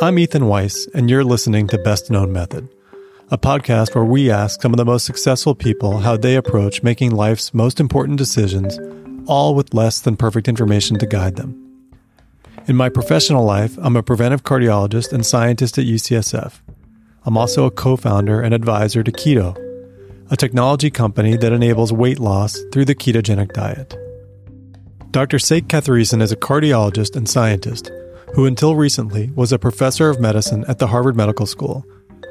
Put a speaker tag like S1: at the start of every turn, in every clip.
S1: I'm Ethan Weiss, and you're listening to Best Known Method, a podcast where we ask some of the most successful people how they approach making life's most important decisions, all with less than perfect information to guide them. In my professional life, I'm a preventive cardiologist and scientist at UCSF. I'm also a co founder and advisor to Keyto, a technology company that enables weight loss through the ketogenic diet. Dr. Sek Kathiresan is a cardiologist and scientist who until recently was a professor of medicine at the Harvard Medical School,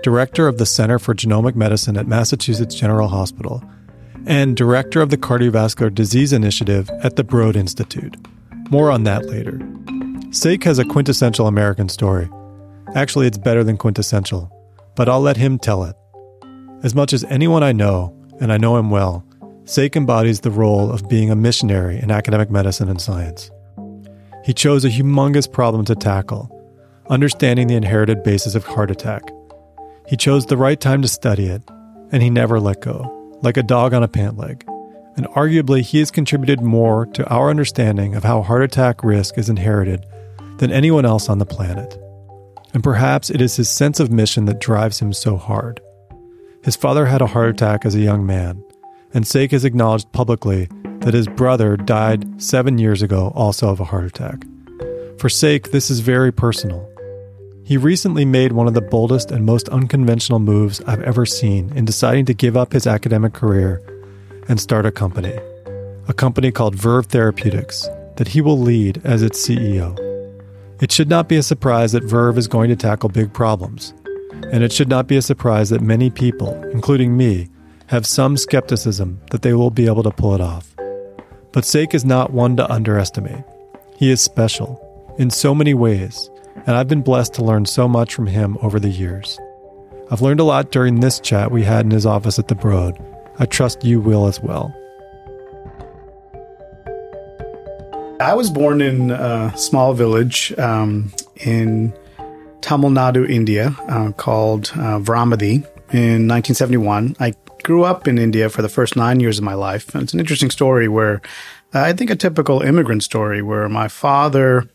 S1: director of the Center for Genomic Medicine at Massachusetts General Hospital, and director of the Cardiovascular Disease Initiative at the Broad Institute. More on that later. Sek has a quintessential American story. Actually, it's better than quintessential, but I'll let him tell it. As much as anyone I know, and I know him well, Sek embodies the role of being a missionary in academic medicine and science. He chose a humongous problem to tackle, understanding the inherited basis of heart attack. He chose the right time to study it, and he never let go, like a dog on a pant leg. And arguably, he has contributed more to our understanding of how heart attack risk is inherited than anyone else on the planet. And perhaps it is his sense of mission that drives him so hard. His father had a heart attack as a young man, and Sek has acknowledged publicly that his brother died seven years ago also of a heart attack. For Sek, this is very personal. He recently made one of the boldest and most unconventional moves I've ever seen in deciding to give up his academic career and start a company. A company called Verve Therapeutics that he will lead as its CEO. It should not be a surprise that Verve is going to tackle big problems. And it should not be a surprise that many people, including me, have some skepticism that they will be able to pull it off. But Sek is not one to underestimate. He is special in so many ways, and I've been blessed to learn so much from him over the years. I've learned a lot during this chat we had in his office at the Broad. I trust you will as well.
S2: I was born in a small village um, in Tamil Nadu, India, uh, called uh, Vramadi in 1971. I grew up in India for the first nine years of my life. And it's an interesting story where I think a typical immigrant story where my father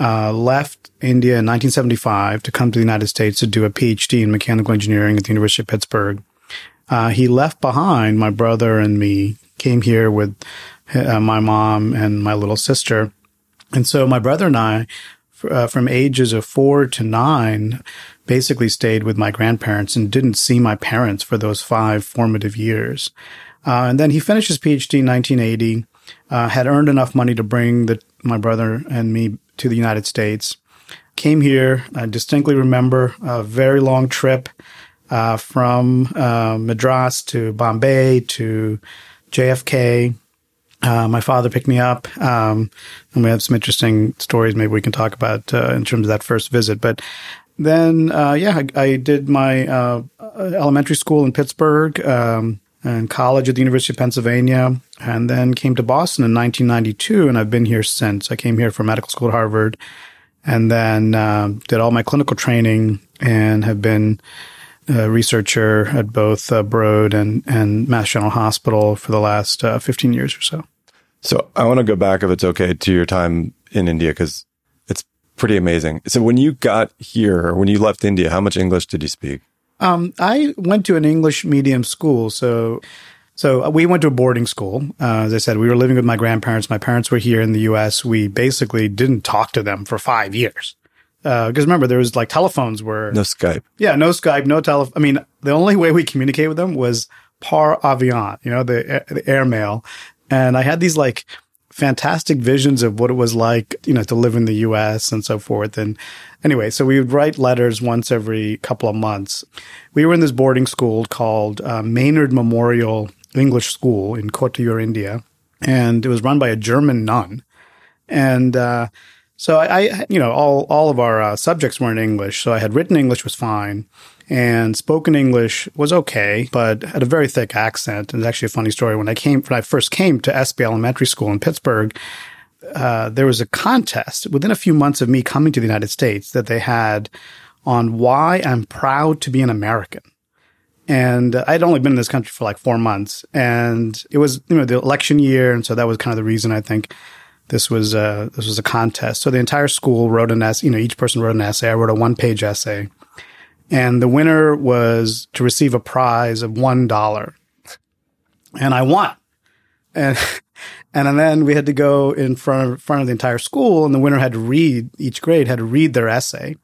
S2: uh, left India in 1975 to come to the United States to do a PhD in mechanical engineering at the University of Pittsburgh. Uh, he left behind my brother and me, came here with uh, my mom and my little sister. And so my brother and I, uh, from ages of four to nine, basically stayed with my grandparents and didn't see my parents for those five formative years. Uh, and then he finished his PhD in 1980, uh, had earned enough money to bring the, my brother and me to the United States. Came here. I distinctly remember a very long trip uh, from uh, Madras to Bombay to JFK. Uh, my father picked me up, um, and we have some interesting stories. Maybe we can talk about uh, in terms of that first visit. But then, uh, yeah, I, I, did my uh, elementary school in Pittsburgh um, and college at the University of Pennsylvania, and then came to Boston in 1992, and I've been here since. I came here for medical school at Harvard, and then uh, did all my clinical training and have been a researcher at both uh, Broad and, and Mass General Hospital for the last uh, 15 years or so.
S1: So I want to go back, if it's okay, to your time in India because it's pretty amazing. So when you got here, when you left India, how much English did you speak?
S2: Um, I went to an English medium school, so so we went to a boarding school. Uh, as I said, we were living with my grandparents. My parents were here in the U.S. We basically didn't talk to them for five years because uh, remember there was like telephones were
S1: no Skype.
S2: Yeah, no Skype, no telephone. I mean, the only way we communicate with them was par avion, you know, the the airmail. And I had these like fantastic visions of what it was like, you know, to live in the US and so forth. And anyway, so we would write letters once every couple of months. We were in this boarding school called uh, Maynard Memorial English School in Kottayur, India. And it was run by a German nun. And, uh, so I, I, you know, all, all of our uh, subjects were in English. So I had written English was fine and spoken English was okay, but had a very thick accent. And it's actually a funny story. When I came, when I first came to Espy Elementary School in Pittsburgh, uh, there was a contest within a few months of me coming to the United States that they had on why I'm proud to be an American. And I'd only been in this country for like four months and it was, you know, the election year. And so that was kind of the reason I think This was a this was a contest. So the entire school wrote an essay. You know, each person wrote an essay. I wrote a one page essay, and the winner was to receive a prize of one dollar, and I won. And and then we had to go in front of, front of the entire school, and the winner had to read. Each grade had to read their essay,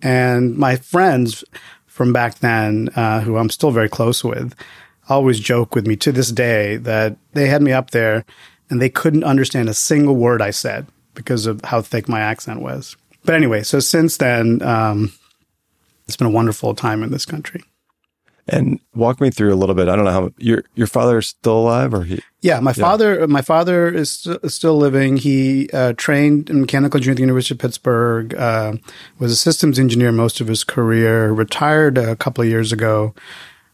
S2: and my friends from back then, uh, who I'm still very close with, always joke with me to this day that they had me up there and they couldn't understand a single word I said because of how thick my accent was. But anyway, so since then, um, it's been a wonderful time in this country.
S1: And walk me through a little bit. I don't know how your your father is still alive, or he?
S2: Yeah, my yeah. father. My father is, st- still living. He uh, trained in mechanical engineering at the University of Pittsburgh. Uh, was a systems engineer most of his career. Retired a couple of years ago,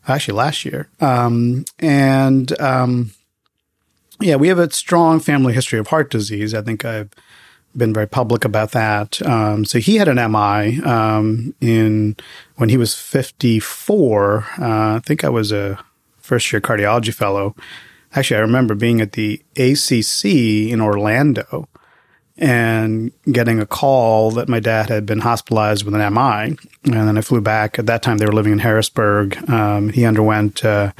S2: actually last year. Um, and um, yeah, we have a strong family history of heart disease. I think I've been very public about that. Um, so he had an MI um, in when he was 54. Uh, I think I was a first year cardiology fellow. Actually, I remember being at the ACC in Orlando and getting a call that my dad had been hospitalized with an MI. And then I flew back. At that time, they were living in Harrisburg. Um, he underwent uh,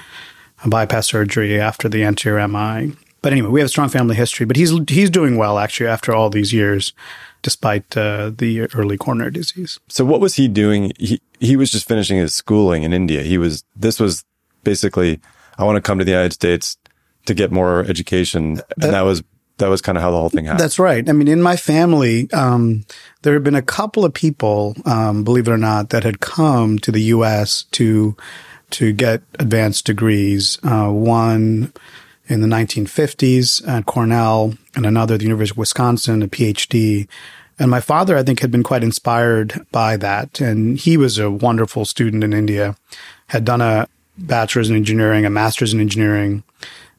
S2: a bypass surgery after the anterior MI. But anyway, we have a strong family history. But he's he's doing well actually after all these years, despite uh, the early coronary disease.
S1: So what was he doing? He he was just finishing his schooling in India. He was this was basically I want to come to the United States to get more education, and that, that was that was kind of how the whole thing happened.
S2: That's right. I mean, in my family, um, there have been a couple of people, um, believe it or not, that had come to the U.S. to to get advanced degrees. Uh, one in the 1950s at Cornell, and another at the University of Wisconsin, a PhD. And my father, I think, had been quite inspired by that. And he was a wonderful student in India, had done a bachelor's in engineering, a master's in engineering,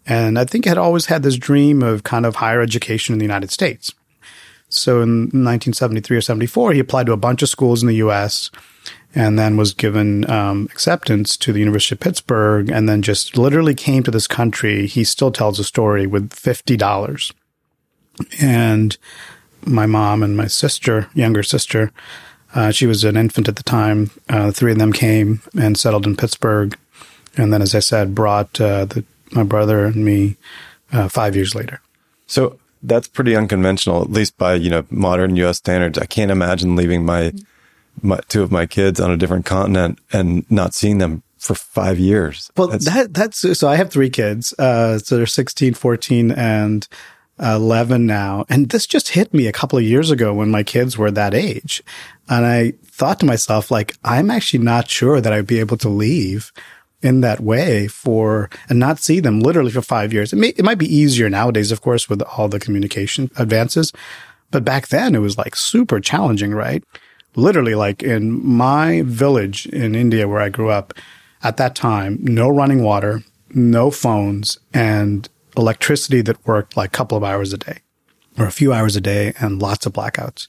S2: and I think had always had this dream of kind of higher education in the United States. So in 1973 or 74, he applied to a bunch of schools in the U.S. and then was given um, acceptance to the University of Pittsburgh and then just literally came to this country. He still tells a story with $50. And my mom and my sister, younger sister, uh, she was an infant at the time. Uh, the three of them came and settled in Pittsburgh. And then, as I said, brought uh, the my brother and me uh, five years later.
S1: So that's pretty unconventional, at least by you know modern U.S. standards. I can't imagine leaving my, my two of my kids on a different continent and not seeing them for five years.
S2: Well, that's, that that's so. I have three kids. Uh, so they're 16, 14, and 11 now. And this just hit me a couple of years ago when my kids were that age. And I thought to myself, like, I'm actually not sure that I'd be able to leave in that way for and not see them literally for five years. It may it might be easier nowadays, of course, with all the communication advances, but back then it was like super challenging, right? Literally, like in my village in India where I grew up, at that time, no running water, no phones, and electricity that worked like a couple of hours a day or a few hours a day and lots of blackouts.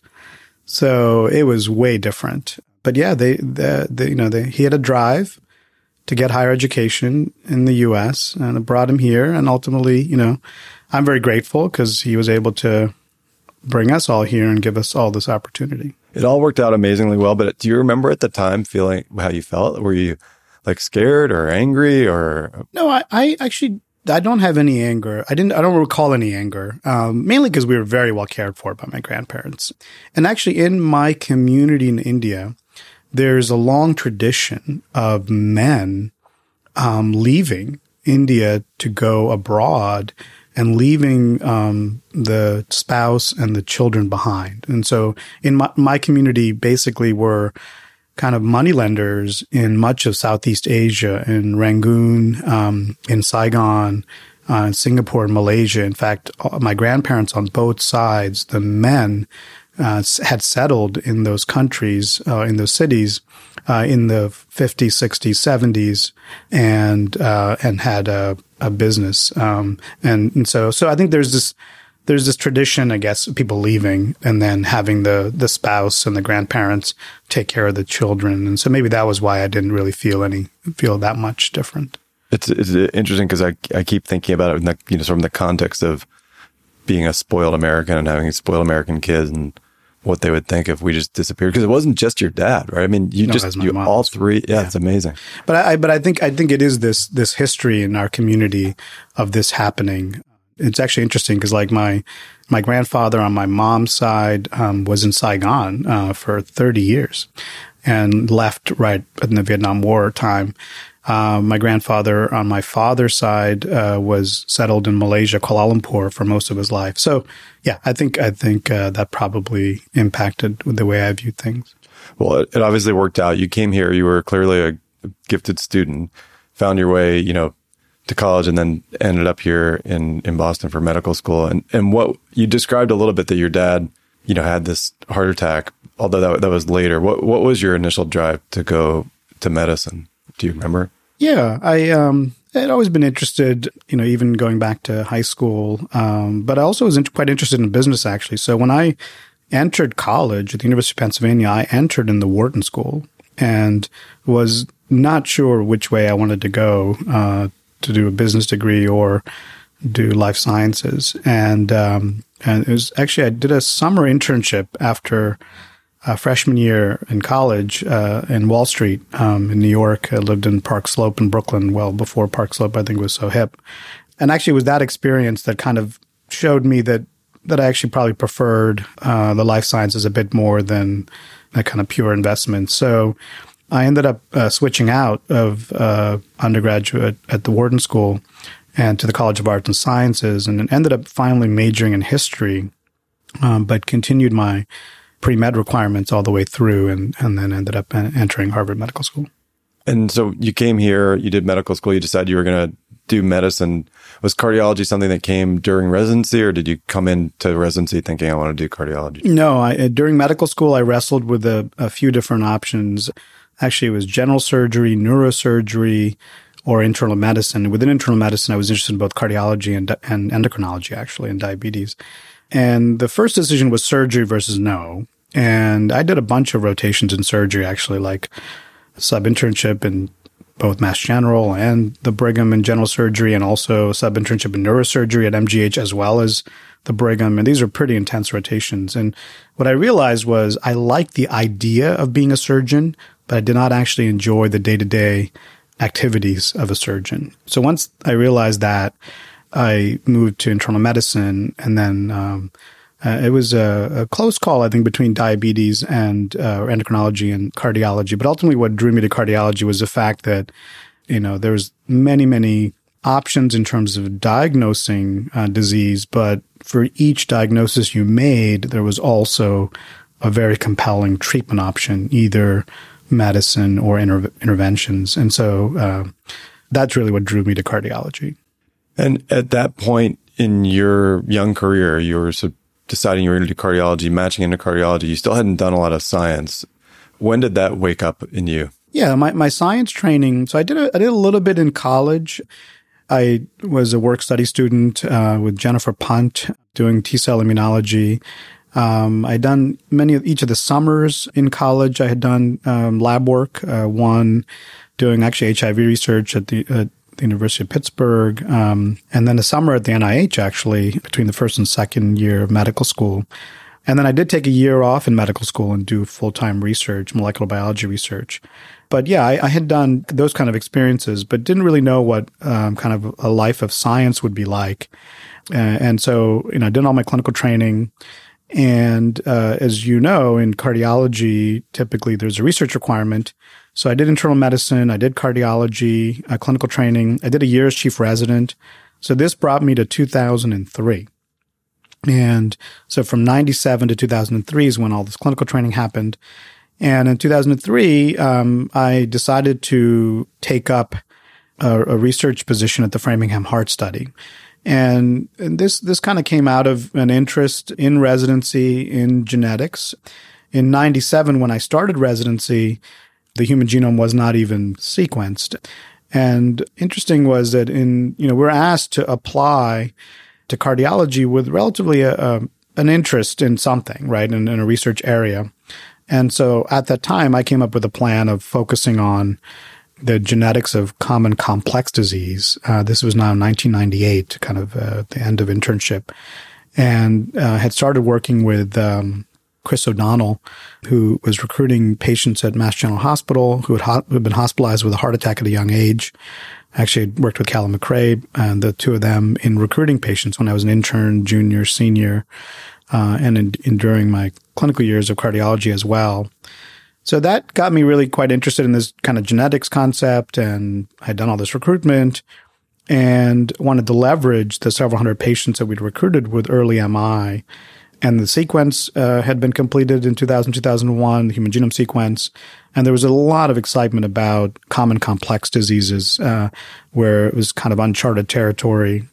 S2: So it was way different. But yeah, they, they, they you know, they, he had a drive to get higher education in the U.S. and it brought him here. And ultimately, you know, I'm very grateful because he was able to bring us all here and give us all this opportunity.
S1: It all worked out amazingly well. But do you remember at the time feeling how you felt? Were you like scared or angry or?
S2: No, I, I actually I don't have any anger. I didn't. I don't recall any anger. Um, mainly because we were very well cared for by my grandparents, and actually in my community in India, there's a long tradition of men um, leaving India to go abroad and leaving um, the spouse and the children behind. And so in my, my community, basically, we're kind of moneylenders in much of Southeast Asia, in Rangoon, um, in Saigon, uh, in Singapore, and Malaysia. In fact, my grandparents on both sides, the men uh, had settled in those countries, uh, in those cities, uh, in the 50s, 60s, 70s, and uh, and had a, business. Um, and, and so, so I think there's this there's this tradition, I guess, of people leaving and then having the the spouse and the grandparents take care of the children, and so maybe that was why I didn't really feel any feel that much different.
S1: It's it's interesting because I I keep thinking about it in the, you know from the context of being a spoiled American and having spoiled American kids and what they would think if we just disappeared because it wasn't just your dad, right? I mean, you no, just you all three. Yeah, yeah, it's amazing.
S2: But I, but I think I think it is this this history in our community of this happening. It's actually interesting because like my my grandfather on my mom's side um, was in Saigon uh, for 30 years and left right in the Vietnam War time. Uh, my grandfather on my father's side uh, was settled in Malaysia, Kuala Lumpur, for most of his life. So, yeah, I think I think uh, that probably impacted the way I view things.
S1: Well, it, it, obviously worked out. You came here. You were clearly a gifted student. Found your way, you know, to college, and then ended up here in in Boston for medical school. And and what you described a little bit that your dad, you know, had this heart attack. Although that that was later. What what was your initial drive to go to medicine? Do you remember?
S2: Yeah, I um, had always been interested, you know, even going back to high school. Um, but I also was in, quite interested in business, actually. So when I entered college at the University of Pennsylvania, I entered in the Wharton School and was not sure which way I wanted to go uh, to do a business degree or do life sciences. And um, and it was actually I did a summer internship after uh, freshman year in college uh, in Wall Street um, in New York. I lived in Park Slope in Brooklyn well before Park Slope, I think, was so hip. And actually, it was that experience that kind of showed me that that I actually probably preferred uh, the life sciences a bit more than that kind of pure investment. So I ended up uh, switching out of uh, undergraduate at the Wharton School and to the College of Arts and Sciences, and ended up finally majoring in history, um, but continued my pre med requirements all the way through, and and then ended up entering Harvard Medical School.
S1: And so you came here, you did medical school, you decided you were going to do medicine. Was cardiology something that came during residency, or did you come into residency thinking I want to do cardiology?
S2: No, I, uh, during medical school, I wrestled with a, a few different options. Actually, it was general surgery, neurosurgery, or internal medicine. Within internal medicine, I was interested in both cardiology and, and endocrinology, actually, and diabetes. And the first decision was surgery versus no. And I did a bunch of rotations in surgery, actually, like sub internship in both Mass General and the Brigham in general surgery, and also sub internship in neurosurgery at MGH as well as the Brigham. And these are pretty intense rotations. And what I realized was I liked the idea of being a surgeon, but I did not actually enjoy the day to day activities of a surgeon. So once I realized that, I moved to internal medicine, and then um, uh, it was a, a, close call, I think, between diabetes and uh, endocrinology and cardiology. But ultimately, what drew me to cardiology was the fact that you know there's many, many options in terms of diagnosing uh, disease, but for each diagnosis you made, there was also a very compelling treatment option, either medicine or inter- interventions. And so uh, that's really what drew me to cardiology.
S1: And at that point in your young career, you were deciding you were going to do cardiology, matching into cardiology. You still hadn't done a lot of science. When did that wake up in you?
S2: Yeah, my, my science training. So I did a, I did a little bit in college. I was a work study student uh, with Jennifer Punt doing T cell immunology. Um, I had done many of each of the summers in college. I had done um, lab work. Uh, one doing actually HIV research at the the University of Pittsburgh, um, and then a summer at the NIH, actually, between the first and second year of medical school. And then I did take a year off in medical school and do full time research, molecular biology research. But yeah, I, I, had done those kind of experiences, but didn't really know what um, kind of a life of science would be like. Uh, and so, you know, I did all my clinical training. And uh, as you know, in cardiology, typically there's a research requirement so I did internal medicine, I did cardiology, uh, clinical training. I did a year as chief resident. So this brought me to 2003. And so from 97 to 2003 is when all this clinical training happened. And in 2003, um, I decided to take up a, a, research position at the Framingham Heart Study. And, and this, this kind of came out of an interest in residency in genetics. In 97, when I started residency, the human genome was not even sequenced. And interesting was that in, you know, we're asked to apply to cardiology with relatively a, a, an interest in something, right? In, in a research area. And so at that time, I came up with a plan of focusing on the genetics of common complex disease. Uh, this was now 1998, kind of uh, the end of internship. and uh, had started working with um, Chris O'Donnell, who was recruiting patients at Mass General Hospital who had, ho- had been hospitalized with a heart attack at a young age. Actually worked with Calum MacRae and the two of them in recruiting patients when I was an intern, junior, senior, uh, and in, in during my clinical years of cardiology as well. So that got me really quite interested in this kind of genetics concept. And I'd done all this recruitment and wanted to leverage the several hundred patients that we'd recruited with early MI. And the sequence uh, had been completed in 2000, 2001, the human genome sequence. And there was a lot of excitement about common complex diseases, uh, where it was kind of uncharted territory.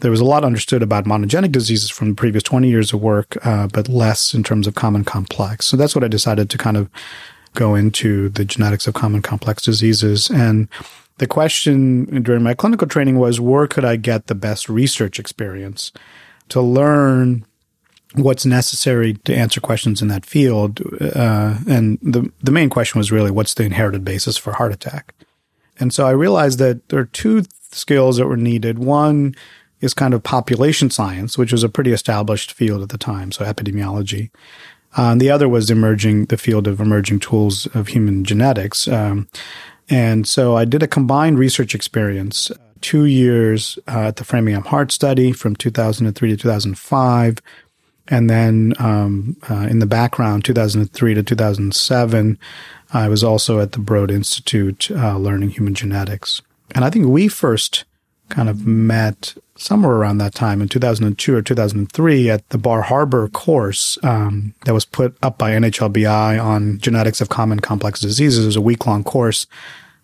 S2: There was a lot understood about monogenic diseases from the previous 20 years of work, uh, but less in terms of common complex. So that's what I decided to kind of go into the genetics of common complex diseases. And the question during my clinical training was where could I get the best research experience to learn what's necessary to answer questions in that field? Uh, and the, the main question was really what's the inherited basis for heart attack? And so I realized that there are two skills that were needed. One is kind of population science, which was a pretty established field at the time, so epidemiology. Uh, and the other was emerging the field of emerging tools of human genetics. Um, and so I did a combined research experience, two years uh, at the Framingham Heart Study from 2003 to 2005. And then um, uh, in the background, 2003 to 2007, I was also at the Broad Institute uh, learning human genetics. And I think we first kind of met somewhere around that time in 2002 or 2003 at the Bar Harbor course um, that was put up by NHLBI on genetics of common complex diseases. It was a week long course.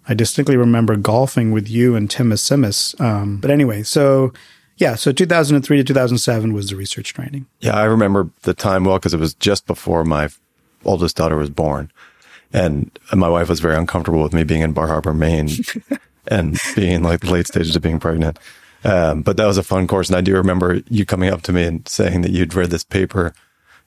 S2: I distinctly remember golfing with you and Tim Assimes. Um, but anyway, so yeah, so 2003 to 2007 was the research training.
S3: Yeah, I remember the time well because it was just before my oldest daughter was born. And my wife was very uncomfortable with me being in Bar Harbor, Maine and being like the late stages of being pregnant. Um, but that was a fun course. And I do remember you coming up to me and saying that you'd read this paper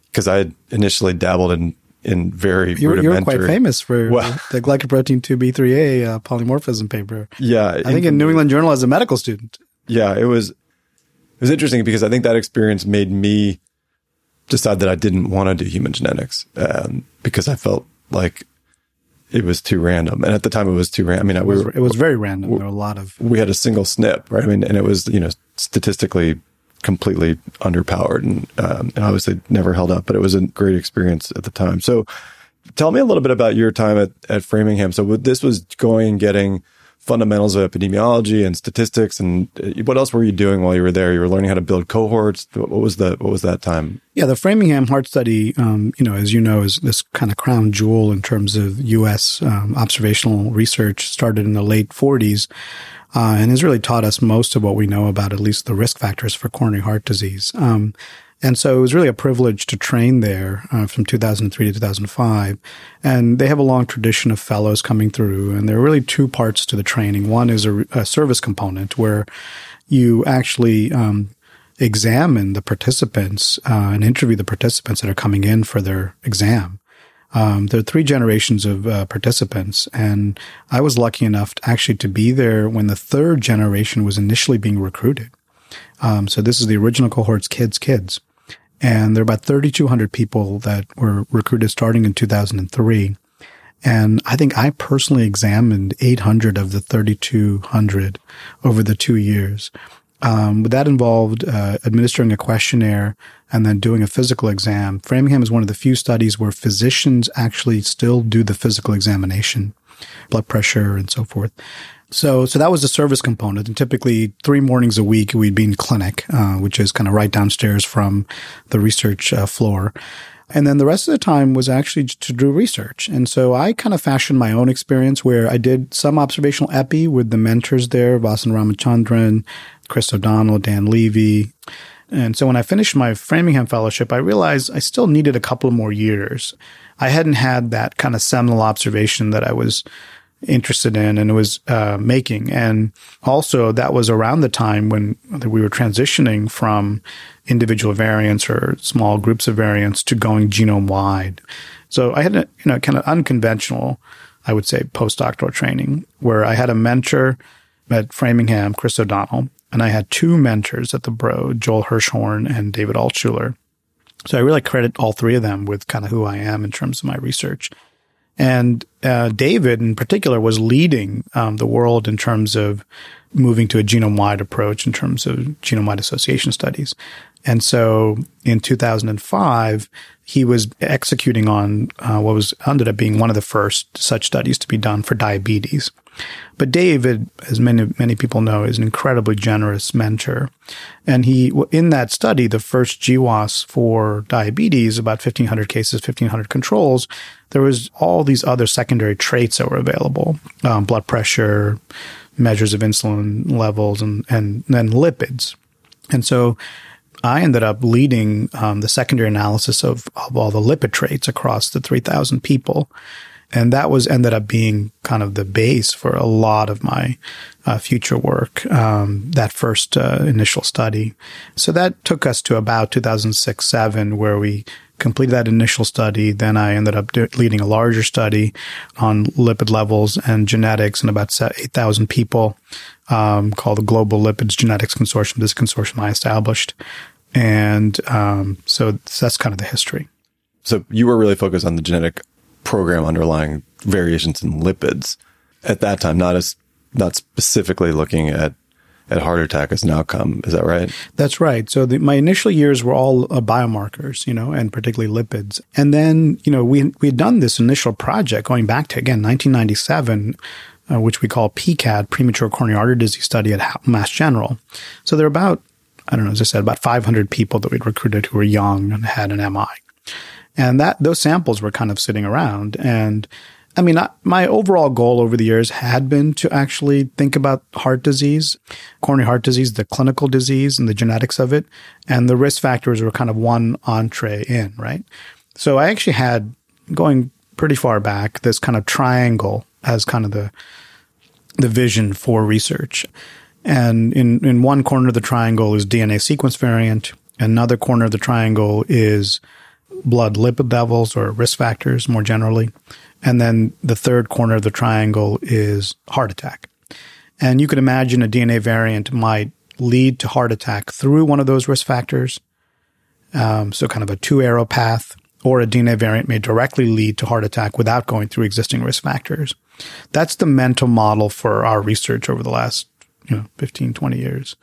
S3: because I had initially dabbled in, in very
S2: you,
S3: rudimentary.
S2: You were quite famous for well, the glycoprotein 2B3A uh, polymorphism paper.
S3: Yeah.
S2: I think in New England Journal as a medical student.
S3: Yeah. It was, it was interesting because I think that experience made me decide that I didn't want to do human genetics um, because I felt like it was too random. And at the time it was too random. I mean,
S2: it was, we were, it was very random. There were a lot of,
S3: we had a single SNP, right? I mean, and it was, you know, statistically completely underpowered and, um, and obviously never held up, but it was a great experience at the time. So tell me a little bit about your time at, at Framingham. So this was going, getting, fundamentals of epidemiology and statistics and uh, what else were you doing while you were there? You were learning how to build cohorts. What was the what was that time?
S2: Yeah the framingham heart study um, you know as you know is this kind of crown jewel in terms of us um, observational research started in the late 40s uh, and has really taught us most of what we know about at least the risk factors for coronary heart disease. Um, and so it was really a privilege to train there uh, from 2003 to 2005. And they have a long tradition of fellows coming through. And there are really two parts to the training. One is a, a service component where you actually um, examine the participants uh, and interview the participants that are coming in for their exam. Um, there are three generations of uh, participants, and I was lucky enough to actually to be there when the third generation was initially being recruited. Um, so this is the original cohort's kids' kids. And there are about 3,200 people that were recruited starting in 2003. And I think I personally examined 800 of the 3,200 over the two years. Um, but that involved uh, administering a questionnaire and then doing a physical exam. Framingham is one of the few studies where physicians actually still do the physical examination, blood pressure and so forth. So, so that was the service component. And typically three mornings a week, we'd be in clinic, uh, which is kind of right downstairs from the research uh, floor. And then the rest of the time was actually to do research. And so I kind of fashioned my own experience where I did some observational epi with the mentors there, Vasan Ramachandran, Chris O'Donnell, Dan Levy. And so when I finished my Framingham fellowship, I realized I still needed a couple more years. I hadn't had that kind of seminal observation that I was interested in and it was uh, making. And also that was around the time when we were transitioning from individual variants or small groups of variants to going genome wide. So I had a, you know, kind of unconventional, I would say, postdoctoral training where I had a mentor at Framingham, Chris O'Donnell, And I had two mentors at the Broad, Joel Hirschhorn and David Altshuler. So I really credit all three of them with kind of who I am in terms of my research. And uh, David, in particular, was leading um, the world in terms of moving to a genome wide approach in terms of genome wide association studies. And so in 2005, he was executing on uh, what was ended up being one of the first such studies to be done for diabetes. But David, as many many people know, is an incredibly generous mentor, and he in that study, the first GWAS for diabetes, about 1,500 cases, 1,500 controls, there was all these other secondary traits that were available: um, blood pressure, measures of insulin levels, and and then lipids. And so I ended up leading um, the secondary analysis of, of all the lipid traits across the 3,000 people. And that was ended up being kind of the base for a lot of my uh, future work, um, that first uh, initial study. So that took us to about 2006 7, where we completed that initial study. Then I ended up do- leading a larger study on lipid levels and genetics in about 8,000 people um, called the Global Lipids Genetics Consortium. This consortium I established. And um, so that's kind of the history.
S1: So you were really focused on the genetic program underlying variations in lipids at that time, not as not specifically looking at at heart attack as an outcome. Is that right?
S2: That's right. So the, my initial years were all uh, biomarkers, you know, and particularly lipids. And then, you know, we we had done this initial project going back to again 1997. Uh, which we call PCAD, premature coronary artery disease study at Mass General. So there are about, I don't know, as I said, about 500 people that we'd recruited who were young and had an MI. And that, those samples were kind of sitting around. And I mean, I, my overall goal over the years had been to actually think about heart disease, coronary heart disease, the clinical disease and the genetics of it. And the risk factors were kind of one entree in, right? So I actually had going pretty far back this kind of triangle as kind of the, the vision for research. And in, in one corner of the triangle is DNA sequence variant. Another corner of the triangle is blood lipid levels or risk factors more generally. And then the third corner of the triangle is heart attack. And you could imagine a DNA variant might lead to heart attack through one of those risk factors. Um, so kind of a two arrow path or a DNA variant may directly lead to heart attack without going through existing risk factors. That's the mental model for our research over the last, you know, 15, 20 years.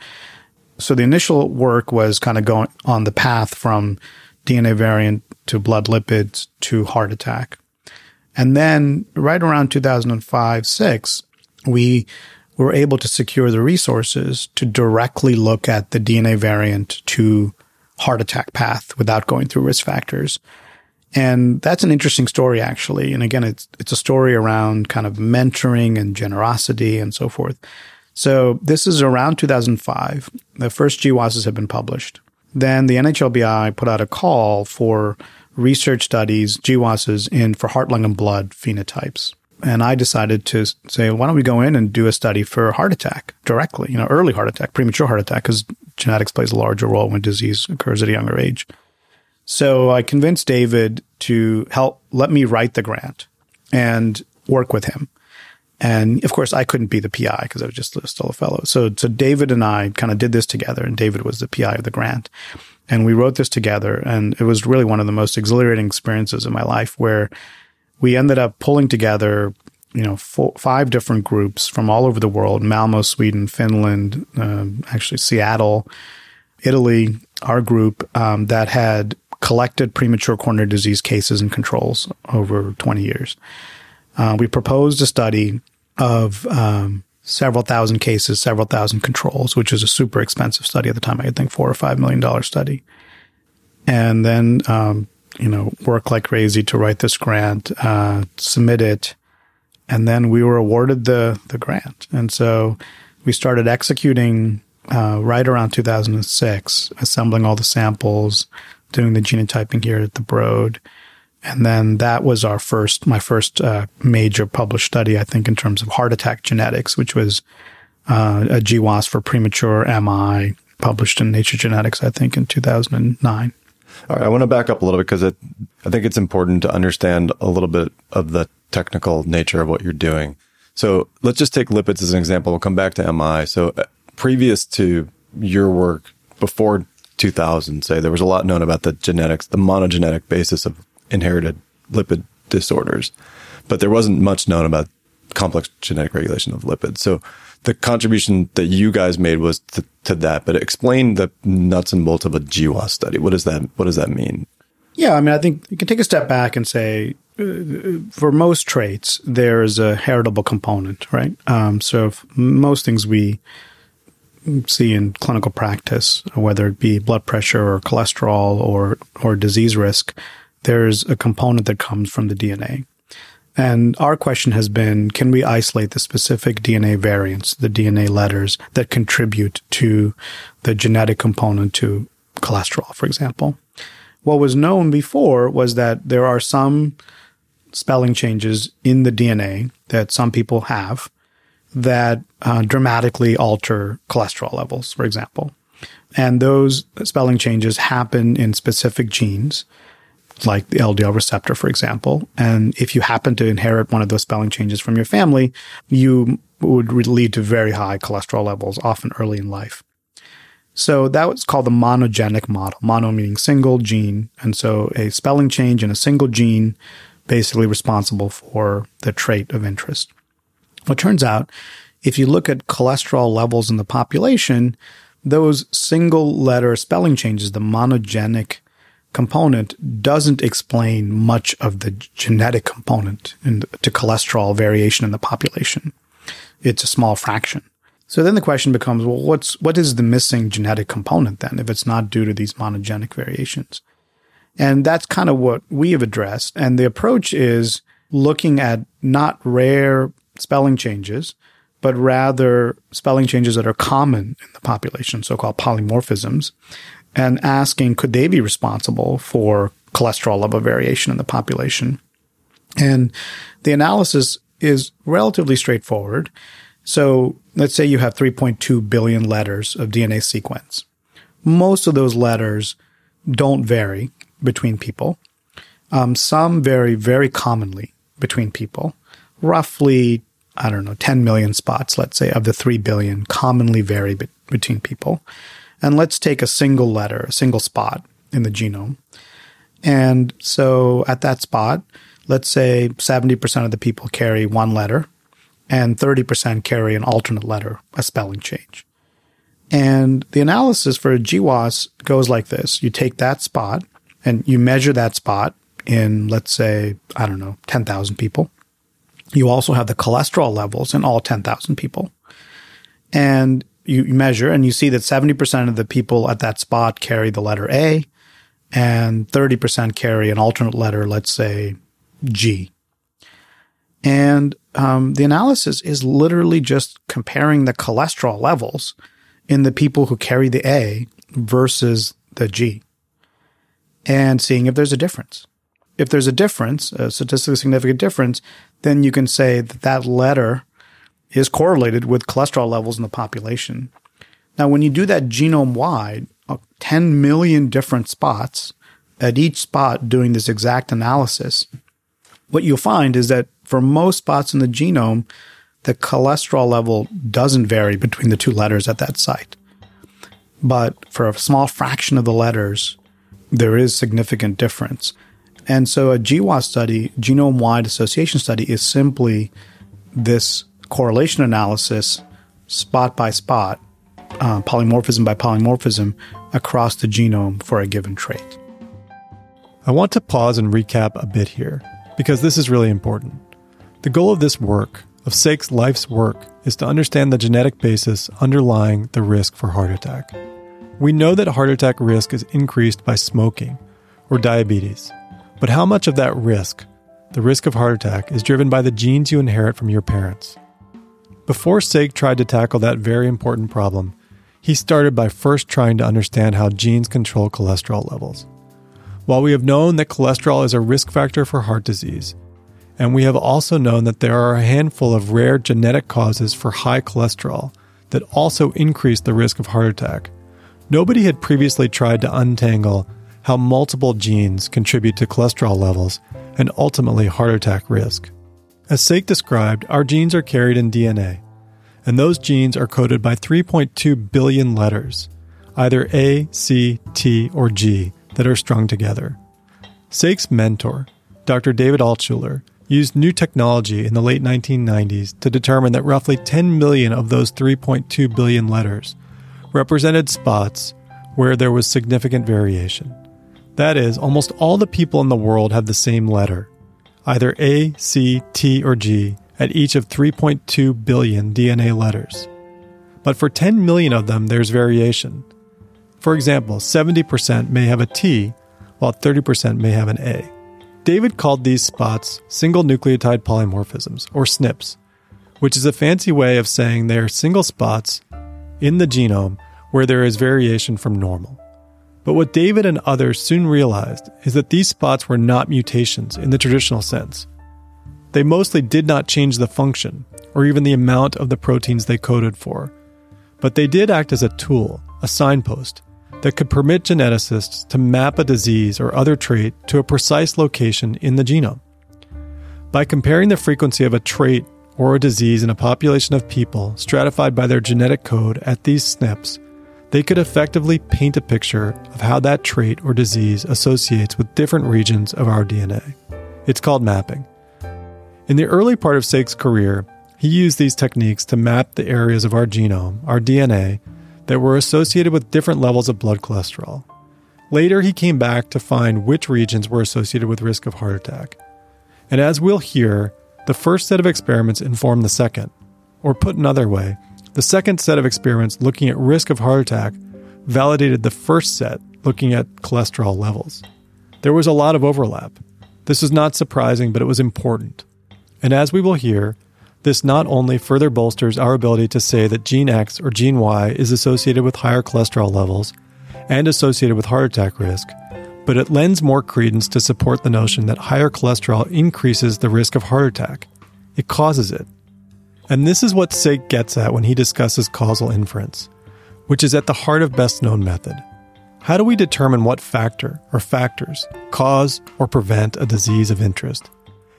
S2: So the initial work was kind of going on the path from DNA variant to blood lipids to heart attack. And then right around 2005, six, we were able to secure the resources to directly look at the DNA variant to heart attack path without going through risk factors. And that's an interesting story, actually. And again, it's, it's a story around kind of mentoring and generosity and so forth. So this is around 2005. The first GWASs have been published. Then the NHLBI put out a call for research studies, GWASs, in for heart, lung, and blood phenotypes. And I decided to say, why don't we go in and do a study for heart attack directly, you know, early heart attack, premature heart attack, because genetics plays a larger role when disease occurs at a younger age. So I convinced David to help let me write the grant and work with him. And of course, I couldn't be the PI because I was just still a fellow. So, so David and I kind of did this together, and David was the PI of the grant. And we wrote this together, and it was really one of the most exhilarating experiences in my life where we ended up pulling together, you know, four, five different groups from all over the world Malmo, Sweden, Finland, uh, actually Seattle, Italy, our group um, that had collected premature coronary disease cases and controls over 20 years. Uh, we proposed a study of um, several thousand cases, several thousand controls, which was a super expensive study at the time. I think four or five million dollar study, and then um, you know work like crazy to write this grant, uh, submit it, and then we were awarded the the grant, and so we started executing uh, right around 2006, assembling all the samples, doing the genotyping here at the Broad. And then that was our first, my first uh, major published study, I think, in terms of heart attack genetics, which was uh, a GWAS for premature MI, published in Nature Genetics, I think, in 2009.
S1: All right, I want to back up a little bit because I think it's important to understand a little bit of the technical nature of what you're doing. So let's just take lipids as an example. We'll come back to MI. So uh, previous to your work, before 2000, say, there was a lot known about the genetics, the monogenetic basis of inherited lipid disorders, but there wasn't much known about complex genetic regulation of lipids. So the contribution that you guys made was to, to that, but explain the nuts and bolts of a GWAS study. What does that, what does that mean?
S2: Yeah. I mean, I think you can take a step back and say, uh, for most traits, there is a heritable component, right? Um, so most things we see in clinical practice, whether it be blood pressure or cholesterol or or disease risk, there's a component that comes from the DNA. And our question has been, can we isolate the specific DNA variants, the DNA letters that contribute to the genetic component to cholesterol, for example? What was known before was that there are some spelling changes in the DNA that some people have that uh, dramatically alter cholesterol levels, for example. And those spelling changes happen in specific genes, like the LDL receptor, for example. And if you happen to inherit one of those spelling changes from your family, you would lead to very high cholesterol levels, often early in life. So that was called the monogenic model. Mono meaning single gene. And so a spelling change in a single gene basically responsible for the trait of interest. Well, it turns out if you look at cholesterol levels in the population, those single letter spelling changes, the monogenic component doesn't explain much of the genetic component to cholesterol variation in the population. It's a small fraction. So then the question becomes, well, what's, what is the missing genetic component then if it's not due to these monogenic variations? And that's kind of what we have addressed. And the approach is looking at not rare spelling changes, but rather spelling changes that are common in the population, so-called polymorphisms, and asking, could they be responsible for cholesterol level variation in the population? And the analysis is relatively straightforward. So let's say you have 3.2 billion letters of DNA sequence. Most of those letters don't vary between people. Um, some vary very commonly between people. Roughly, I don't know, 10 million spots, let's say, of the 3 billion commonly vary be- between people. And let's take a single letter, a single spot in the genome. And so at that spot, let's say 70% of the people carry one letter and 30% carry an alternate letter, a spelling change. And the analysis for GWAS goes like this. You take that spot and you measure that spot in, let's say, I don't know, 10,000 people. You also have the cholesterol levels in all 10,000 people. And you measure and you see that 70% of the people at that spot carry the letter A and 30% carry an alternate letter, let's say G. And um, the analysis is literally just comparing the cholesterol levels in the people who carry the A versus the G and seeing if there's a difference. If there's a difference, a statistically significant difference, then you can say that that letter is correlated with cholesterol levels in the population. Now, when you do that genome wide, uh, 10 million different spots at each spot doing this exact analysis, what you'll find is that for most spots in the genome, the cholesterol level doesn't vary between the two letters at that site. But for a small fraction of the letters, there is significant difference. And so a GWAS study, genome wide association study, is simply this correlation analysis spot by spot, uh, polymorphism by polymorphism across the genome for a given trait.
S1: I want to pause and recap a bit here because this is really important. The goal of this work, of Sek's life's work, is to understand the genetic basis underlying the risk for heart attack. We know that heart attack risk is increased by smoking or diabetes, but how much of that risk, the risk of heart attack, is driven by the genes you inherit from your parents? Before Sek tried to tackle that very important problem, he started by first trying to understand how genes control cholesterol levels. While we have known that cholesterol is a risk factor for heart disease, and we have also known that there are a handful of rare genetic causes for high cholesterol that also increase the risk of heart attack, Nobody had previously tried to untangle how multiple genes contribute to cholesterol levels and ultimately heart attack risk. As Sek described, our genes are carried in DNA, and those genes are coded by 3.2 billion letters, either A, C, T, or G, that are strung together. Sek's mentor, Dr. David Altshuler, used new technology in the late 1990s to determine that roughly 10 million of those 3.2 billion letters represented spots where there was significant variation. That is, almost all the people in the world have the same letter, either A, C, T, or G, at each of 3.2 billion DNA letters. But for 10 million of them, there's variation. For example, 70% may have a T, while 30% may have an A. David called these spots single nucleotide polymorphisms, or SNPs, which is a fancy way of saying they are single spots in the genome where there is variation from normal. But what David and others soon realized is that these spots were not mutations in the traditional sense. They mostly did not change the function or even the amount of the proteins they coded for, but they did act as a tool, a signpost, that could permit geneticists to map a disease or other trait to a precise location in the genome. By comparing the frequency of a trait or a disease in a population of people stratified by their genetic code at these SNPs, they could effectively paint a picture of how that trait or disease associates with different regions of our DNA. It's called mapping. In the early part of Sek's career, he used these techniques to map the areas of our genome, our DNA, that were associated with different levels of blood cholesterol. Later, he came back to find which regions were associated with risk of heart attack. And as we'll hear, the first set of experiments informed the second. Or put another way, the second set of experiments looking at risk of heart attack validated the first set looking at cholesterol levels. There was a lot of overlap. This is not surprising, but it was important. And as we will hear, this not only further bolsters our ability to say that gene X or gene Y is associated with higher cholesterol levels and associated with heart attack risk, but it lends more credence to support the notion that higher cholesterol increases the risk of heart attack. It causes it. And this is what Sek gets at when he discusses causal inference, which is at the heart of best known method. How do we determine what factor or factors cause or prevent a disease of interest?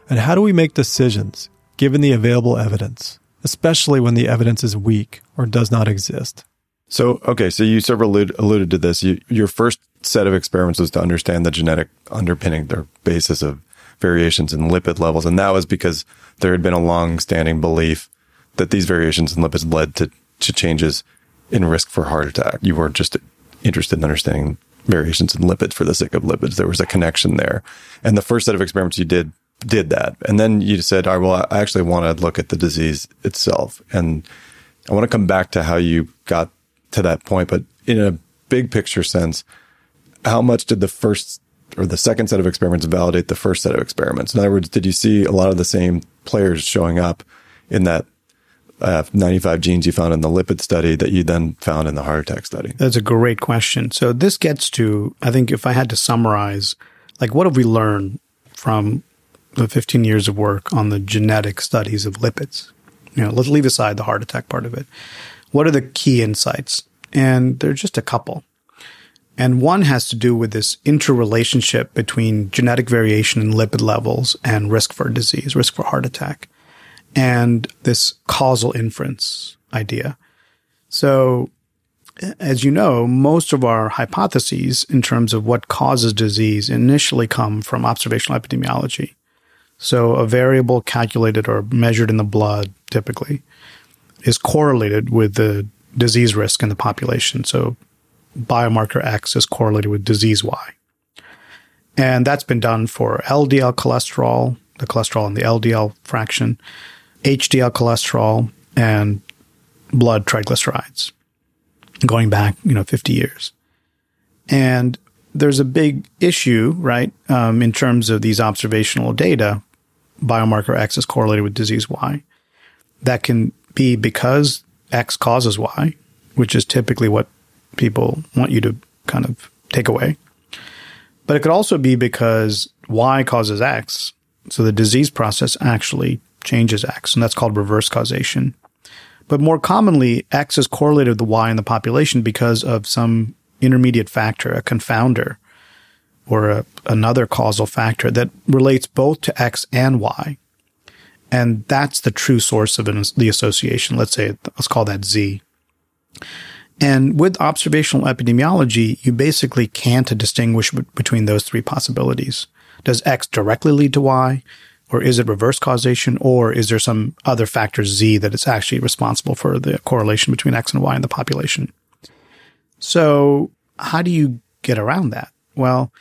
S1: And how do we make decisions given the available evidence, especially when the evidence is weak or does not exist.
S3: So, okay, so you sort of alluded, alluded to this. You, your first set of experiments was to understand the genetic underpinning, their basis of variations in lipid levels. And that was because there had been a long standing belief that these variations in lipids led to, to changes in risk for heart attack. You weren't just interested in understanding variations in lipids for the sake of lipids. There was a connection there. And the first set of experiments you did did that. And then you said, all right, well, I actually want to look at the disease itself. And I want to come back to how you got to that point. But in a big picture sense, how much did the first or the second set of experiments validate the first set of experiments? In other words, did you see a lot of the same players showing up in that uh, 95 genes you found in the lipid study that you then found in the heart attack study?
S2: That's a great question. So this gets to, I think if I had to summarize, like what have we learned from the 15 years of work on the genetic studies of lipids. You know, let's leave aside the heart attack part of it. What are the key insights? And there's just a couple. And one has to do with this interrelationship between genetic variation in lipid levels and risk for disease, risk for heart attack, and this causal inference idea. So, as you know, most of our hypotheses in terms of what causes disease initially come from observational epidemiology. So a variable calculated or measured in the blood typically is correlated with the disease risk in the population. So biomarker X is correlated with disease Y. And that's been done for LDL cholesterol, the cholesterol in the LDL fraction, HDL cholesterol, and blood triglycerides going back, you know, 50 years. And there's a big issue, right, um, in terms of these observational data biomarker X is correlated with disease Y. That can be because X causes Y, which is typically what people want you to kind of take away. But it could also be because Y causes X. So the disease process actually changes X, and that's called reverse causation. But more commonly, X is correlated with Y in the population because of some intermediate factor, a confounder or a, another causal factor that relates both to X and Y. And that's the true source of an, the association. Let's say, let's call that Z. And with observational epidemiology, you basically can't distinguish between those three possibilities. Does X directly lead to Y? Or is it reverse causation? Or is there some other factor Z that is actually responsible for the correlation between X and Y in the population? So how do you get around that? Well,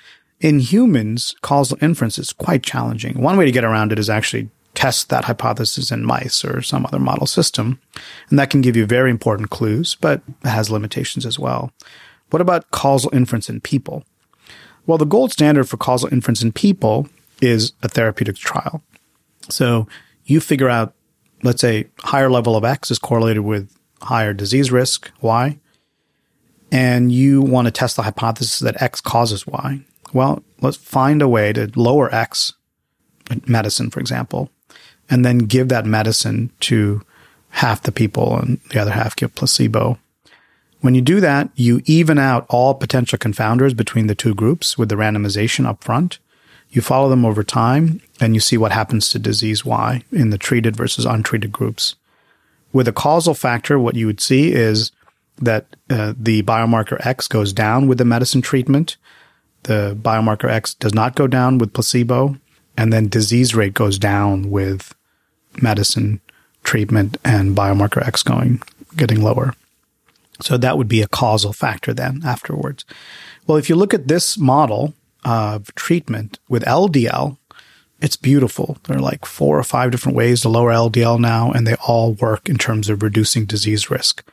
S2: in humans, causal inference is quite challenging. One way to get around it is actually test that hypothesis in mice or some other model system. And that can give you very important clues, but it has limitations as well. What about causal inference in people? Well, the gold standard for causal inference in people is a therapeutic trial. So you figure out, let's say, higher level of X is correlated with higher disease risk, Y, and you want to test the hypothesis that X causes Y. Well, let's find a way to lower X medicine, for example, and then give that medicine to half the people and the other half give placebo. When you do that, you even out all potential confounders between the two groups with the randomization up front. You follow them over time and you see what happens to disease Y in the treated versus untreated groups. With a causal factor, what you would see is that uh, the biomarker X goes down with the medicine treatment. The biomarker X does not go down with placebo. And then disease rate goes down with medicine treatment and biomarker X going, getting lower. So that would be a causal factor then afterwards. Well, if you look at this model of treatment with LDL, it's beautiful. There are like four or five different ways to lower LDL now, and they all work in terms of reducing disease risk,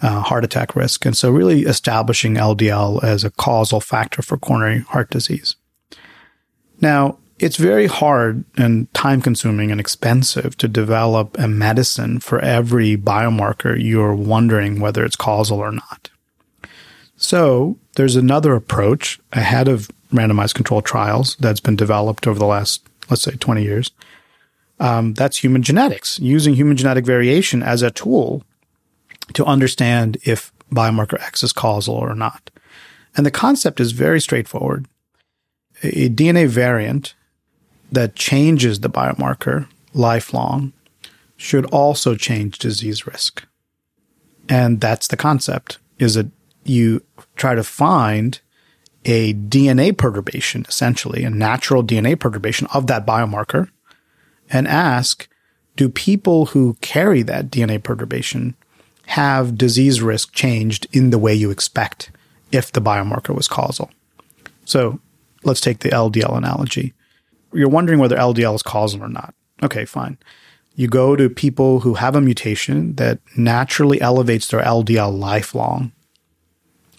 S2: uh, heart attack risk. And so really establishing LDL as a causal factor for coronary heart disease. Now, it's very hard and time consuming and expensive to develop a medicine for every biomarker you're wondering whether it's causal or not. So there's another approach ahead of randomized controlled trials that's been developed over the last, let's say, 20 years. Um, that's human genetics, using human genetic variation as a tool to understand if biomarker X is causal or not. And the concept is very straightforward. A DNA variant that changes the biomarker lifelong should also change disease risk. And that's the concept is that you try to find a DNA perturbation, essentially a natural DNA perturbation of that biomarker and ask, do people who carry that DNA perturbation have disease risk changed in the way you expect if the biomarker was causal? So let's take the LDL analogy you're wondering whether LDL is causal or not. Okay, fine. You go to people who have a mutation that naturally elevates their LDL lifelong,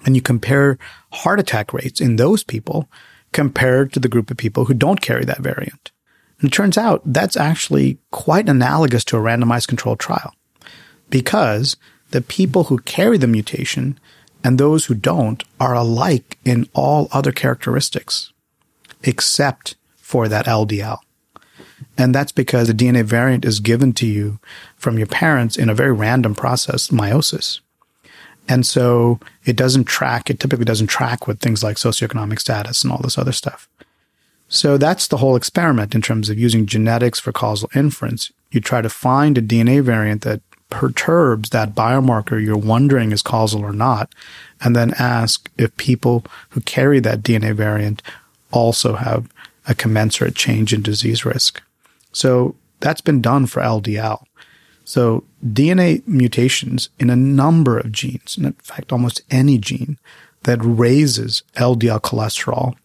S2: and you compare heart attack rates in those people compared to the group of people who don't carry that variant. And it turns out that's actually quite analogous to a randomized controlled trial because the people who carry the mutation and those who don't are alike in all other characteristics except for that LDL. And that's because the DNA variant is given to you from your parents in a very random process, meiosis. And so it doesn't track, it typically doesn't track with things like socioeconomic status and all this other stuff. So that's the whole experiment in terms of using genetics for causal inference. You try to find a DNA variant that perturbs that biomarker you're wondering is causal or not, and then ask if people who carry that DNA variant also have a commensurate change in disease risk. So that's been done for LDL. So DNA mutations in a number of genes, in fact, almost any gene that raises LDL cholesterol,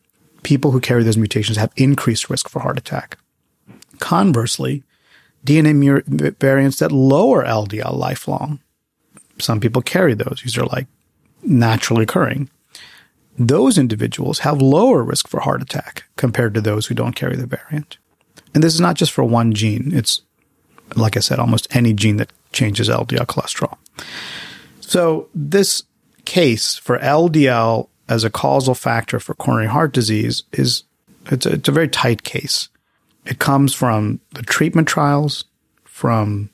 S2: people who carry those mutations have increased risk for heart attack. Conversely, DNA variants that lower LDL lifelong, some people carry those. These are like naturally occurring those individuals have lower risk for heart attack compared to those who don't carry the variant. And this is not just for one gene. It's, like I said, almost any gene that changes LDL cholesterol. So this case for LDL as a causal factor for coronary heart disease is, it's a, it's a very tight case. It comes from the treatment trials, from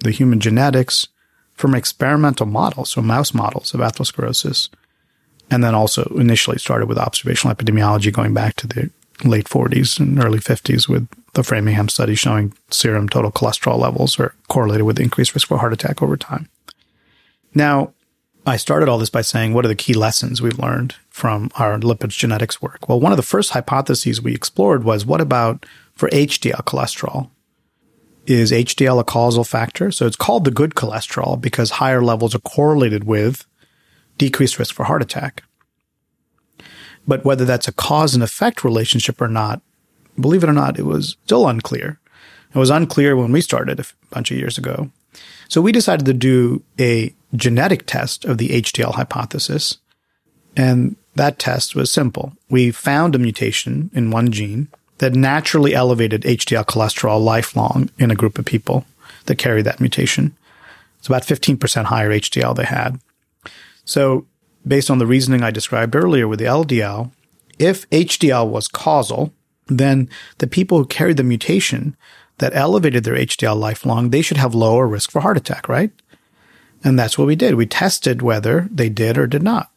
S2: the human genetics, from experimental models, so mouse models of atherosclerosis, and then also initially started with observational epidemiology going back to the late 40s and early 50s with the Framingham study showing serum total cholesterol levels are correlated with increased risk for heart attack over time. Now, I started all this by saying, what are the key lessons we've learned from our lipids genetics work? Well, one of the first hypotheses we explored was what about for HDL cholesterol? Is HDL a causal factor? So it's called the good cholesterol because higher levels are correlated with decreased risk for heart attack. But whether that's a cause and effect relationship or not, believe it or not, it was still unclear. It was unclear when we started a bunch of years ago. So we decided to do a genetic test of the HDL hypothesis. And that test was simple. We found a mutation in one gene that naturally elevated HDL cholesterol lifelong in a group of people that carry that mutation. It's about 15% higher HDL they had. So based on the reasoning I described earlier with the LDL, if HDL was causal, then the people who carried the mutation that elevated their HDL lifelong, they should have lower risk for heart attack, right? And that's what we did. We tested whether they did or did not.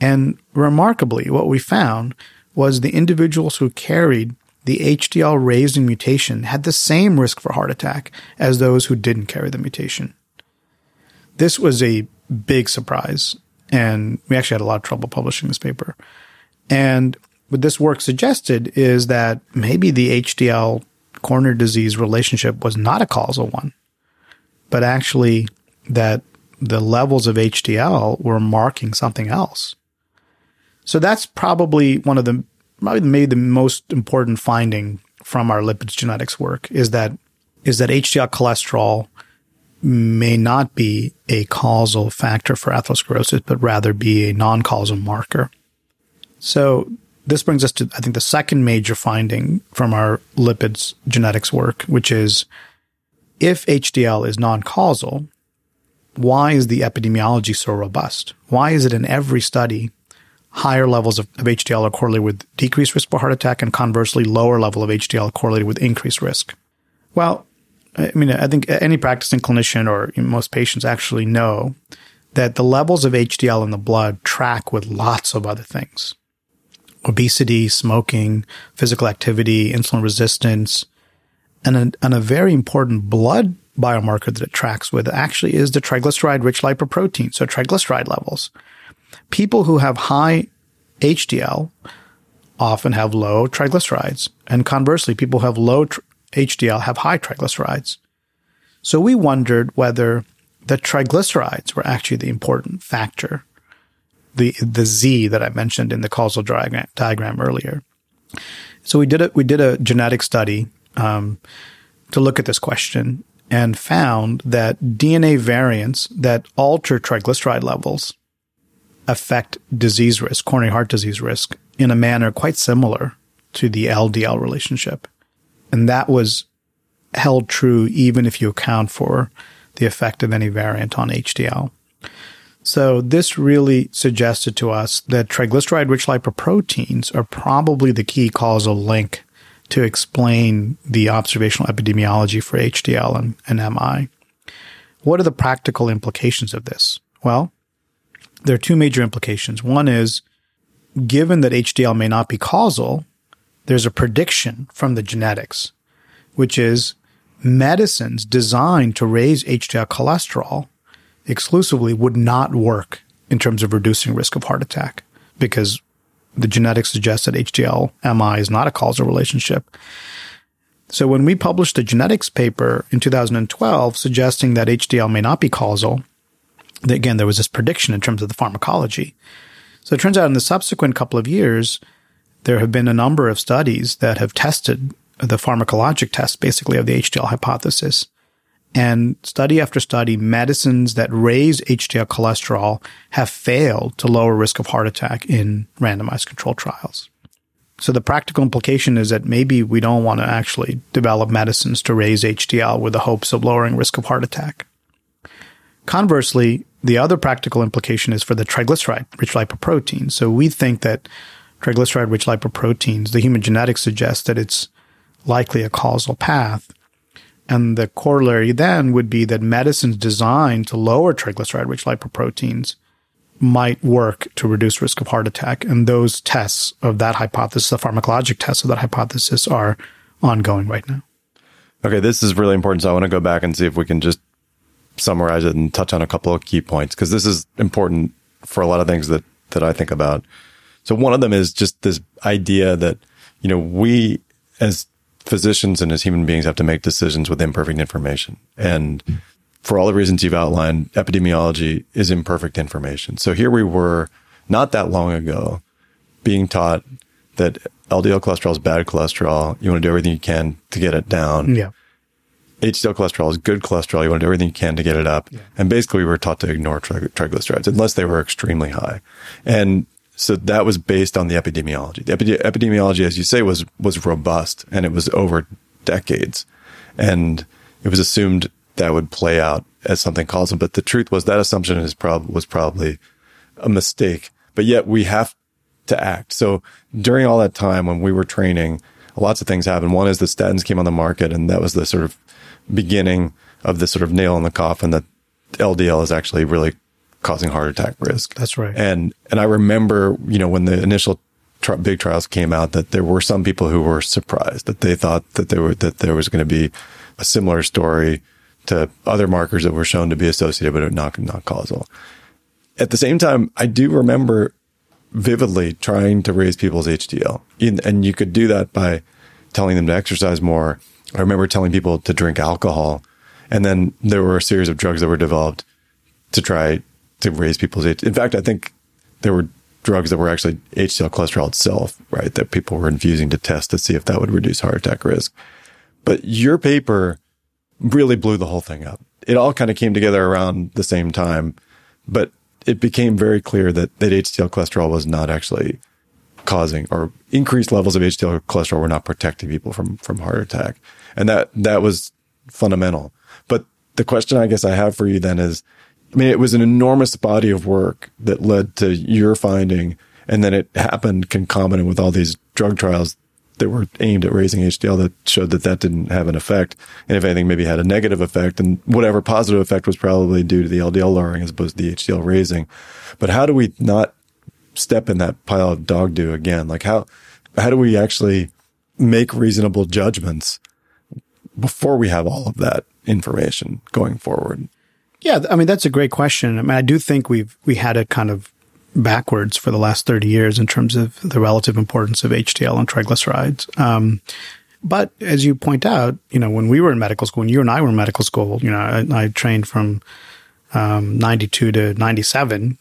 S2: And remarkably, what we found was the individuals who carried the HDL raising mutation had the same risk for heart attack as those who didn't carry the mutation. This was a big surprise. And we actually had a lot of trouble publishing this paper. And what this work suggested is that maybe the HDL coronary disease relationship was not a causal one, but actually that the levels of HDL were marking something else. So that's probably one of the probably maybe the most important finding from our lipids genetics work is that is that HDL cholesterol may not be a causal factor for atherosclerosis, but rather be a non-causal marker. So this brings us to, I think, the second major finding from our lipids genetics work, which is if HDL is non-causal, why is the epidemiology so robust? Why is it in every study higher levels of, of HDL are correlated with decreased risk for heart attack and conversely lower level of HDL correlated with increased risk? Well, I mean, I think any practicing clinician or most patients actually know that the levels of HDL in the blood track with lots of other things. Obesity, smoking, physical activity, insulin resistance, and a, and a very important blood biomarker that it tracks with actually is the triglyceride rich lipoprotein. So triglyceride levels. People who have high HDL often have low triglycerides. And conversely, people who have low tr- HDL have high triglycerides. So we wondered whether the triglycerides were actually the important factor, the, the Z that I mentioned in the causal diagram, diagram earlier. So we did a, we did a genetic study, um, to look at this question and found that DNA variants that alter triglyceride levels affect disease risk, coronary heart disease risk, in a manner quite similar to the LDL relationship. And that was held true even if you account for the effect of any variant on HDL. So this really suggested to us that triglyceride rich lipoproteins are probably the key causal link to explain the observational epidemiology for HDL and, and MI. What are the practical implications of this? Well, there are two major implications. One is given that HDL may not be causal, there's a prediction from the genetics, which is medicines designed to raise HDL cholesterol exclusively would not work in terms of reducing risk of heart attack because the genetics suggest that HDL MI is not a causal relationship. So when we published a genetics paper in 2012 suggesting that HDL may not be causal, again, there was this prediction in terms of the pharmacology. So it turns out in the subsequent couple of years, there have been a number of studies that have tested the pharmacologic test, basically, of the HDL hypothesis. And study after study, medicines that raise HDL cholesterol have failed to lower risk of heart attack in randomized controlled trials. So the practical implication is that maybe we don't want to actually develop medicines to raise HDL with the hopes of lowering risk of heart attack. Conversely, the other practical implication is for the triglyceride rich lipoprotein. So we think that triglyceride rich lipoproteins, the human genetics suggests that it's likely a causal path. And the corollary then would be that medicines designed to lower triglyceride rich lipoproteins might work to reduce risk of heart attack. And those tests of that hypothesis, the pharmacologic tests of that hypothesis are ongoing right now.
S3: Okay, this is really important. So I want to go back and see if we can just summarize it and touch on a couple of key points because this is important for a lot of things that that I think about. So one of them is just this idea that you know we as physicians and as human beings have to make decisions with imperfect information. And for all the reasons you've outlined, epidemiology is imperfect information. So here we were not that long ago being taught that LDL cholesterol is bad cholesterol. You want to do everything you can to get it down.
S2: Yeah.
S3: HDL cholesterol is good cholesterol. You want to do everything you can to get it up. Yeah. And basically, we were taught to ignore tri- triglycerides unless they were extremely high. And so that was based on the epidemiology. The epi- epidemiology, as you say, was was robust and it was over decades, and it was assumed that would play out as something causal. But the truth was that assumption is prob- was probably a mistake. But yet we have to act. So during all that time when we were training, lots of things happened. One is the statins came on the market, and that was the sort of beginning of the sort of nail in the coffin that LDL is actually really causing heart attack risk.
S2: That's right.
S3: And and I remember, you know, when the initial tri- big trials came out, that there were some people who were surprised that they thought that there were that there was going to be a similar story to other markers that were shown to be associated but not not causal. At the same time, I do remember vividly trying to raise people's HDL, and you could do that by telling them to exercise more. I remember telling people to drink alcohol, and then there were a series of drugs that were developed to try to raise people's HDL. In fact, I think there were drugs that were actually HDL cholesterol itself, right? That people were infusing to test to see if that would reduce heart attack risk. But your paper really blew the whole thing up. It all kind of came together around the same time, but it became very clear that, that HDL cholesterol was not actually causing or increased levels of HDL cholesterol were not protecting people from, from heart attack. And that, that was fundamental. But the question I guess I have for you then is, I mean, it was an enormous body of work that led to your finding. And then it happened concomitant with all these drug trials that were aimed at raising HDL that showed that that didn't have an effect. And if anything, maybe had a negative effect and whatever positive effect was probably due to the LDL lowering as opposed to the HDL raising. But how do we not step in that pile of dog do again? Like how, how do we actually make reasonable judgments before we have all of that information going forward?
S2: Yeah, I mean that's a great question. I mean, I do think we've we had a kind of backwards for the last 30 years in terms of the relative importance of HDL and triglycerides. Um, but as you point out, you know, when we were in medical school, and you and I were in medical school, you know, I, I trained from um, 92 to 97.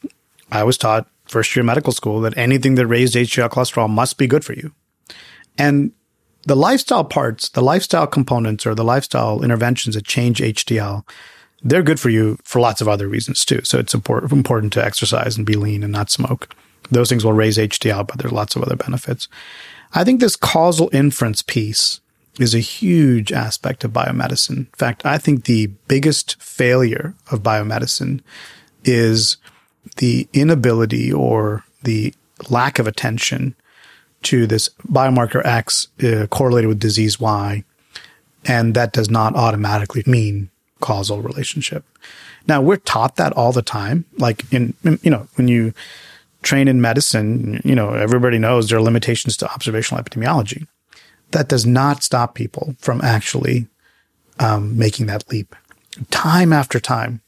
S2: I was taught first year medical school that anything that raised HDL cholesterol must be good for you. And the lifestyle parts, the lifestyle components or the lifestyle interventions that change HDL they're good for you for lots of other reasons too. So it's important, to exercise and be lean and not smoke. Those things will raise HDL, but there's lots of other benefits. I think this causal inference piece is a huge aspect of biomedicine. In fact, I think the biggest failure of biomedicine is the inability or the lack of attention to this biomarker X uh, correlated with disease Y. And that does not automatically mean causal relationship. Now we're taught that all the time. Like in, you know, when you train in medicine, you know, everybody knows there are limitations to observational epidemiology. That does not stop people from actually um, making that leap time after time.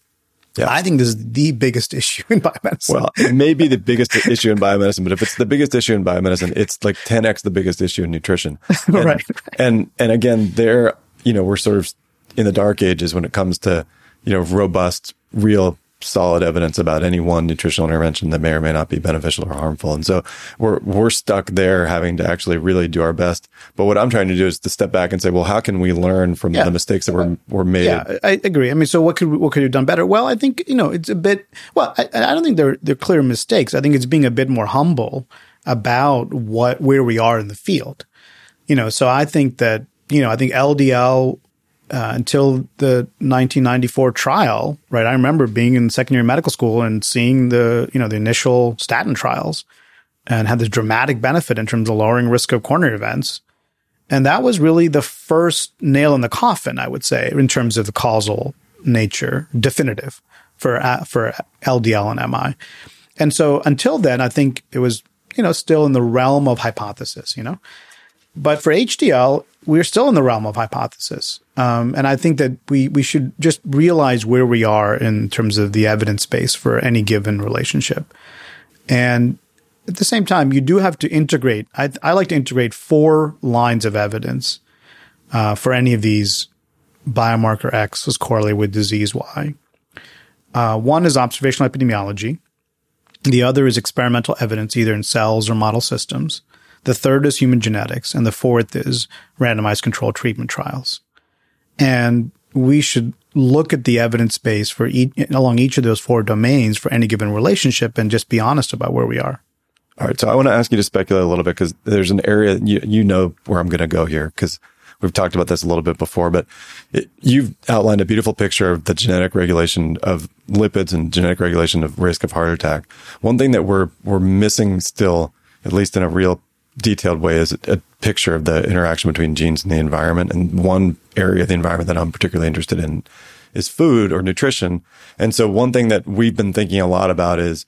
S2: Yeah. I think this is the biggest issue in biomedicine.
S3: Well, it may be the biggest issue in biomedicine, but if it's the biggest issue in biomedicine, it's like 10x the biggest issue in nutrition. And,
S2: right.
S3: And, and again, there, you know, we're sort of in the dark ages when it comes to, you know, robust, real solid evidence about any one nutritional intervention that may or may not be beneficial or harmful. And so we're, we're stuck there having to actually really do our best. But what I'm trying to do is to step back and say, well, how can we learn from yeah. the mistakes that were, were made?
S2: Yeah, I agree. I mean, so what could, what could you have done better? Well, I think, you know, it's a bit, well, I, I don't think they're, they're clear mistakes. I think it's being a bit more humble about what, where we are in the field. You know, so I think that, you know, I think LDL uh, until the 1994 trial, right? I remember being in second year medical school and seeing the, you know, the initial statin trials and had this dramatic benefit in terms of lowering risk of coronary events. And that was really the first nail in the coffin, I would say, in terms of the causal nature, definitive for, uh, for LDL and MI. And so until then, I think it was, you know, still in the realm of hypothesis, you know. But for HDL, we're still in the realm of hypothesis. Um, and I think that we, we should just realize where we are in terms of the evidence base for any given relationship. And at the same time, you do have to integrate. I, I like to integrate four lines of evidence uh, for any of these biomarker X is correlated with disease Y. Uh, one is observational epidemiology. The other is experimental evidence, either in cells or model systems. The third is human genetics. And the fourth is randomized controlled treatment trials. And we should look at the evidence base for each, along each of those four domains for any given relationship and just be honest about where we are.
S3: All right. So I want to ask you to speculate a little bit because there's an area you, you know where I'm going to go here because we've talked about this a little bit before, but it, you've outlined a beautiful picture of the genetic regulation of lipids and genetic regulation of risk of heart attack. One thing that we're, we're missing still, at least in a real detailed way, is a picture of the interaction between genes and the environment. And one area of the environment that I'm particularly interested in is food or nutrition. And so one thing that we've been thinking a lot about is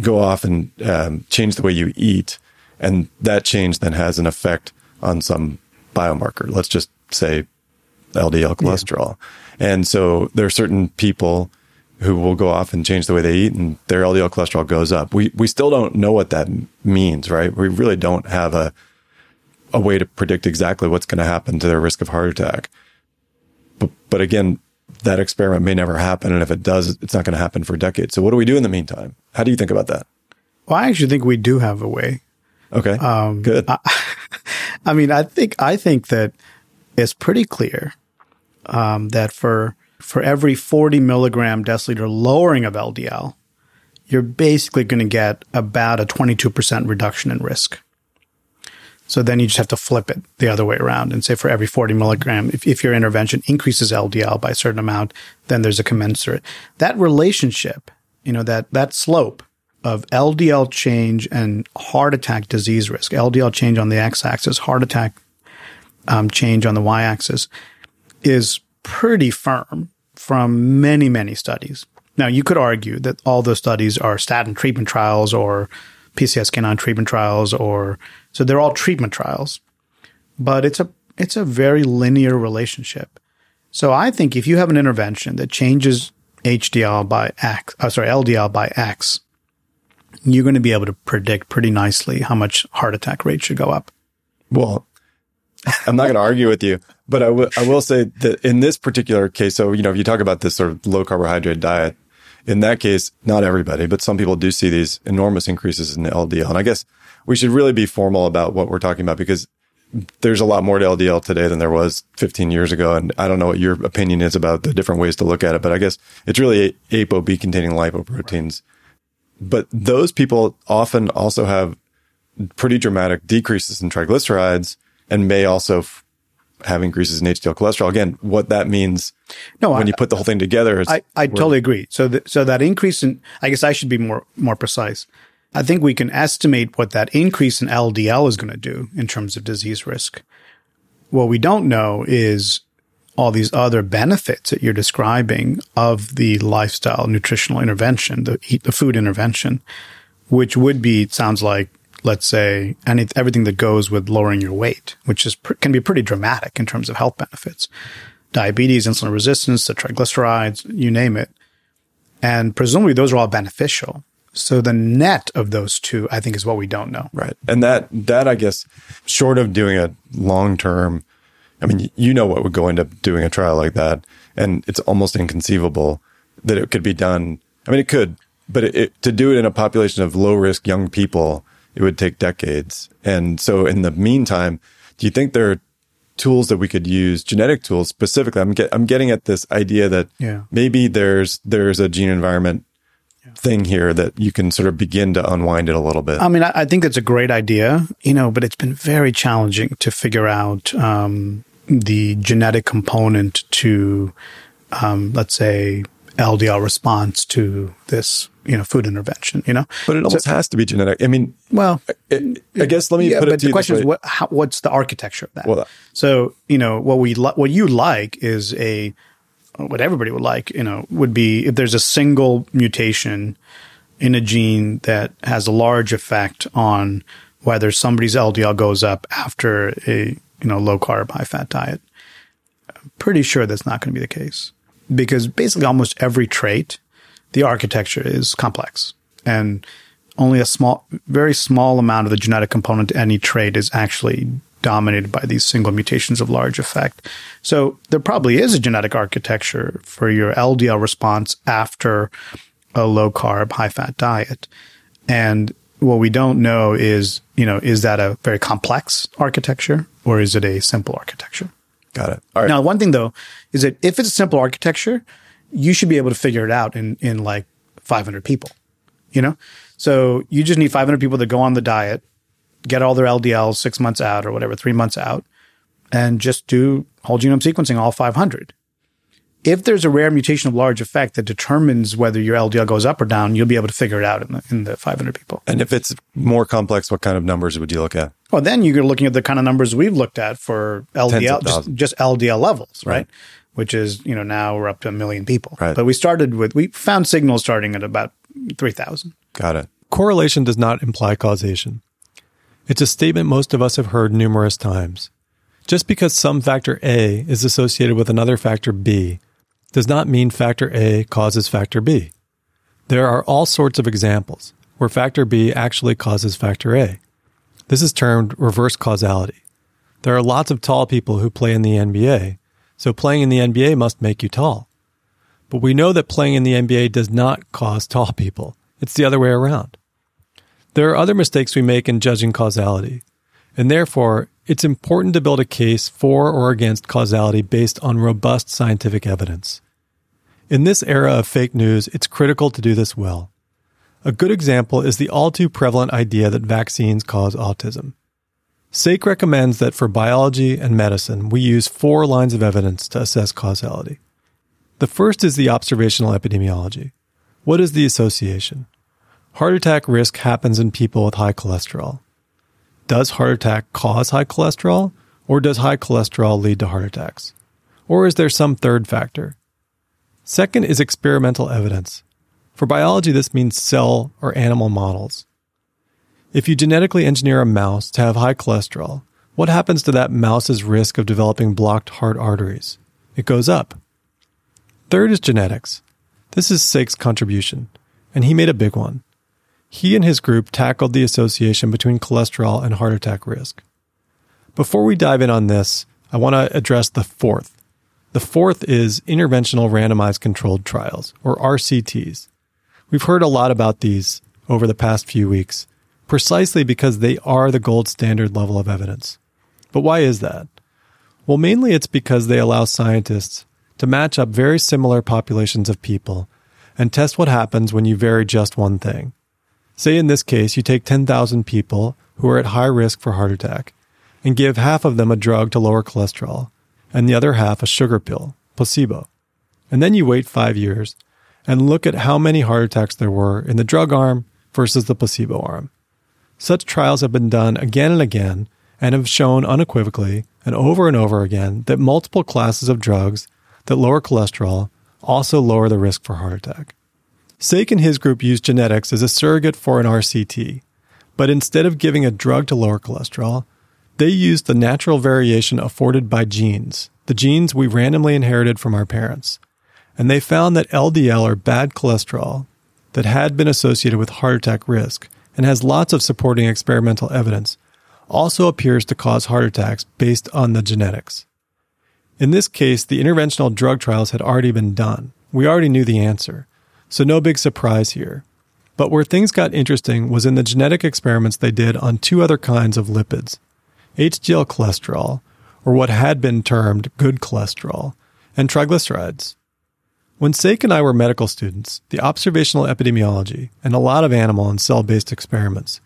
S3: go off and um, change the way you eat. And that change then has an effect on some biomarker. Let's just say LDL cholesterol. Yeah. And so there are certain people who will go off and change the way they eat and their LDL cholesterol goes up. We, we still don't know what that means, right? We really don't have a, a way to predict exactly what's going to happen to their risk of heart attack. But, but again, that experiment may never happen. And if it does, it's not going to happen for decades. So what do we do in the meantime? How do you think about that?
S2: Well, I actually think we do have a way.
S3: Okay. Um, good.
S2: I, I, mean, I think, I think that it's pretty clear, um, that for, for every 40 milligram deciliter lowering of LDL, you're basically going to get about a 22% reduction in risk. So then you just have to flip it the other way around and say for every 40 milligram, if, if your intervention increases LDL by a certain amount, then there's a commensurate. That relationship, you know, that, that slope of LDL change and heart attack disease risk, LDL change on the x axis, heart attack um, change on the y axis is pretty firm from many, many studies. Now, you could argue that all those studies are statin treatment trials or PCSK9 treatment trials or so they're all treatment trials. But it's a it's a very linear relationship. So I think if you have an intervention that changes HDL by X, oh, sorry, LDL by X, you're going to be able to predict pretty nicely how much heart attack rate should go up.
S3: Well, I'm not going to argue with you, but I, w- I will say that in this particular case, so, you know, if you talk about this sort of low carbohydrate diet, in that case, not everybody, but some people do see these enormous increases in LDL. And I guess we should really be formal about what we're talking about because there's a lot more to LDL today than there was 15 years ago. And I don't know what your opinion is about the different ways to look at it, but I guess it's really ApoB containing lipoproteins. But those people often also have pretty dramatic decreases in triglycerides and may also f- have increases in HDL cholesterol. Again, what that means no, when I, you put the whole thing together is
S2: I, I totally agree. So, the, so that increase in, I guess I should be more, more precise. I think we can estimate what that increase in LDL is going to do in terms of disease risk. What we don't know is all these other benefits that you're describing of the lifestyle nutritional intervention, the the food intervention, which would be, it sounds like, let's say, any, everything that goes with lowering your weight, which is, can be pretty dramatic in terms of health benefits. Diabetes, insulin resistance, the triglycerides, you name it. And presumably those are all beneficial. So the net of those two, I think, is what we don't know.
S3: Right. And that, that I guess, short of doing a long term, I mean, you know what would go into doing a trial like that. And it's almost inconceivable that it could be done. I mean, it could, but it, it, to do it in a population of low risk young people, it would take decades. And so in the meantime, do you think there are tools that we could use, genetic tools specifically? I'm, get, I'm getting at this idea that yeah. maybe there's, there's a gene environment thing here that you can sort of begin to unwind it a little bit?
S2: I mean, I, I think that's a great idea, you know, but it's been very challenging to figure out um, the genetic component to, um, let's say, LDL response to this, you know, food intervention, you know?
S3: But it almost so, has to be genetic. I mean,
S2: well,
S3: it, I guess let me yeah, put it to
S2: the question
S3: is
S2: what, how, what's the architecture of that? Well, uh, so, you know, what we, li- what you like is a, what everybody would like, you know, would be if there's a single mutation in a gene that has a large effect on whether somebody's LDL goes up after a you know low carb, high fat diet. I'm pretty sure that's not going to be the case because basically almost every trait, the architecture is complex and only a small, very small amount of the genetic component to any trait is actually dominated by these single mutations of large effect. So there probably is a genetic architecture for your LDL response after a low carb, high fat diet. And what we don't know is, you know, is that a very complex architecture or is it a simple architecture?
S3: Got it. All right.
S2: Now, one thing though is that if it's a simple architecture, you should be able to figure it out in, in like 500 people, you know? So you just need 500 people to go on the diet, get all their LDLs six months out or whatever, three months out, and just do whole genome sequencing, all 500 if there's a rare mutation of large effect that determines whether your LDL goes up or down, you'll be able to figure it out in the, in the 500 people.
S3: And if it's more complex, what kind of numbers would you look at?
S2: Well, then you're looking at the kind of numbers we've looked at for LDL, just, just, LDL levels, right? right? Which is, you know, now we're up to a million people.
S3: Right.
S2: But we started with, we found signals starting at about 3,000.
S3: Got it.
S1: Correlation does not imply causation. It's a statement most of us have heard numerous times. Just because some factor A is associated with another factor B does not mean factor A causes factor B. There are all sorts of examples where factor B actually causes factor A. This is termed reverse causality. There are lots of tall people who play in the NBA, so playing in the NBA must make you tall. But we know that playing in the NBA does not cause tall people. It's the other way around. There are other mistakes we make in judging causality, and therefore it's important to build a case for or against causality based on robust scientific evidence. In this era of fake news, it's critical to do this well. A good example is the all too prevalent idea that vaccines cause autism. Sek recommends that for biology and medicine, we use four lines of evidence to assess causality. The first is the observational epidemiology. What is the association? Heart attack risk happens in people with high cholesterol does heart attack cause high cholesterol, or does high cholesterol lead to heart attacks? Or is there some third factor? Second is experimental evidence. For biology, this means cell or animal models. If you genetically engineer a mouse to have high cholesterol, what happens to that mouse's risk of developing blocked heart arteries? It goes up. Third is genetics. This is Sek's contribution, and he made a big one. He and his group tackled the association between cholesterol and heart attack risk. Before we dive in on this, I want to address the fourth. The fourth is interventional randomized controlled trials, or RCTs. We've heard a lot about these over the past few weeks, precisely because they are the gold standard level of evidence. But why is that? Well, mainly it's because they allow scientists to match up very similar populations of people and test what happens when you vary just one thing. Say in this case, you take 10,000 people who are at high risk for heart attack and give half of them a drug to lower cholesterol and the other half a sugar pill, placebo. And then you wait five years and look at how many heart attacks there were in the drug arm versus the placebo arm. Such trials have been done again and again and have shown unequivocally and over and over again that multiple classes of drugs that lower cholesterol also lower the risk for heart attack. Sek and his group used genetics as a surrogate for an RCT, but instead of giving a drug to lower cholesterol, they used the natural variation afforded by genes, the genes we randomly inherited from our parents. And they found that LDL or bad cholesterol that had been associated with heart attack risk and has lots of supporting experimental evidence also appears to cause heart attacks based on the genetics. In this case, the interventional drug trials had already been done. We already knew the answer. So no big surprise here. But where things got interesting was in the genetic experiments they did on two other kinds of lipids HDL cholesterol, or what had been termed good cholesterol, and triglycerides. When Sek and I were medical students, the observational epidemiology and a lot of animal and cell based experiments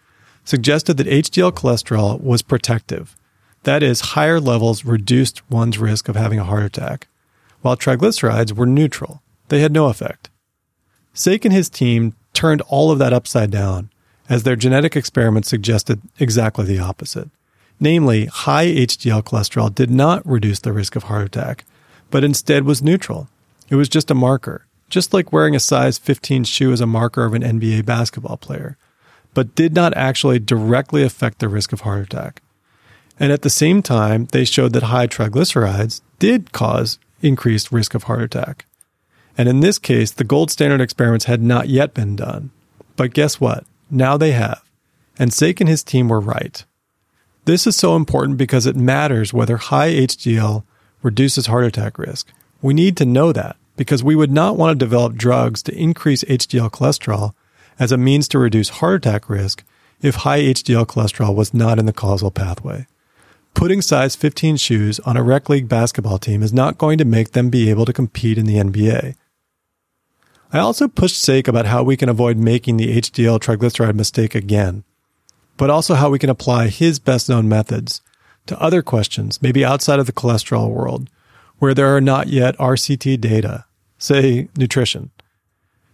S1: suggested that HDL cholesterol was protective. That is, higher levels reduced one's risk of having a heart attack, while triglycerides were neutral. They had no effect. Sek and his team turned all of that upside down, as their genetic experiments suggested exactly the opposite. Namely, high HDL cholesterol did not reduce the risk of heart attack, but instead was neutral. It was just a marker, just like wearing a size 15 shoe is a marker of an NBA basketball player, but did not actually directly affect the risk of heart attack. And at the same time, they showed that high triglycerides did cause increased risk of heart attack. And in this case, the gold standard experiments had not yet been done. But guess what? Now they have. And Sek and his team were right. This is so important because it matters whether high HDL reduces heart attack risk. We need to know that because we would not want to develop drugs to increase HDL cholesterol as a means to reduce heart attack risk if high HDL cholesterol was not in the causal pathway. Putting size 15 shoes on a rec league basketball team is not going to make them be able to compete in the NBA. I also pushed Sek about how we can avoid making the HDL triglyceride mistake again, but also how we can apply his best known methods to other questions, maybe outside of the cholesterol world, where there are not yet RCT data, say nutrition.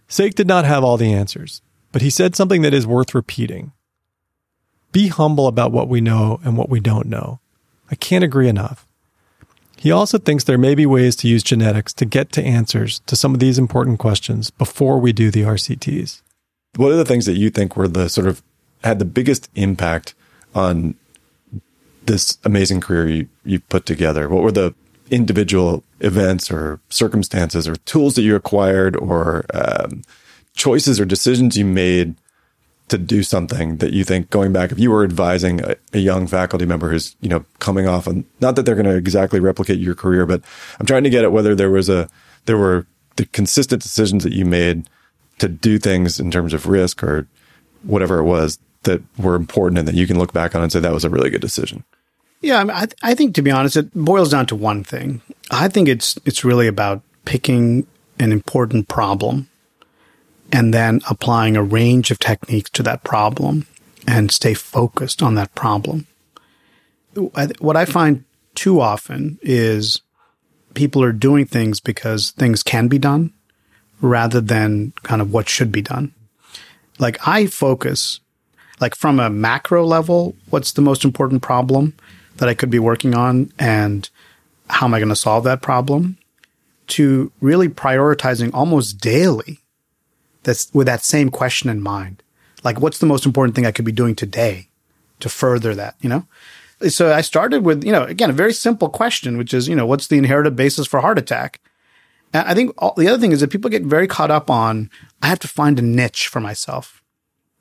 S1: Sek did not have all the answers, but he said something that is worth repeating. Be humble about what we know and what we don't know. I can't agree enough. He also thinks there may be ways to use genetics to get to answers to some of these important questions before we do the RCTs.
S3: What are the things that you think were the sort of had the biggest impact on this amazing career you, you put together? What were the individual events or circumstances or tools that you acquired or um, choices or decisions you made to do something that you think going back, if you were advising a, a young faculty member who's, you know, coming off and not that they're going to exactly replicate your career, but I'm trying to get at whether there was a, there were the consistent decisions that you made to do things in terms of risk or whatever it was that were important and that you can look back on and say that was a really good decision.
S2: Yeah, I, mean, I, I think to be honest, it boils down to one thing. I think it's it's really about picking an important problem and then applying a range of techniques to that problem and stay focused on that problem. What I find too often is people are doing things because things can be done rather than kind of what should be done. Like I focus, like from a macro level, what's the most important problem that I could be working on and how am I going to solve that problem to really prioritizing almost daily that's with that same question in mind. Like, what's the most important thing I could be doing today to further that, you know? So I started with, you know, again, a very simple question, which is, you know, what's the inherited basis for heart attack? And I think all, the other thing is that people get very caught up on, I have to find a niche for myself.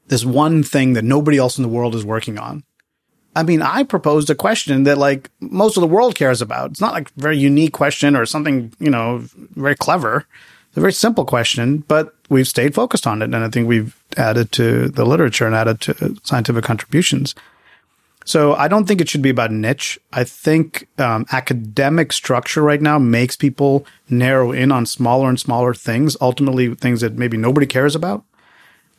S2: This one thing that nobody else in the world is working on. I mean, I proposed a question that like most of the world cares about. It's not like a very unique question or something, you know, very clever. It's a very simple question, but we've stayed focused on it. And I think we've added to the literature and added to scientific contributions. So I don't think it should be about niche. I think um, academic structure right now makes people narrow in on smaller and smaller things, ultimately things that maybe nobody cares about.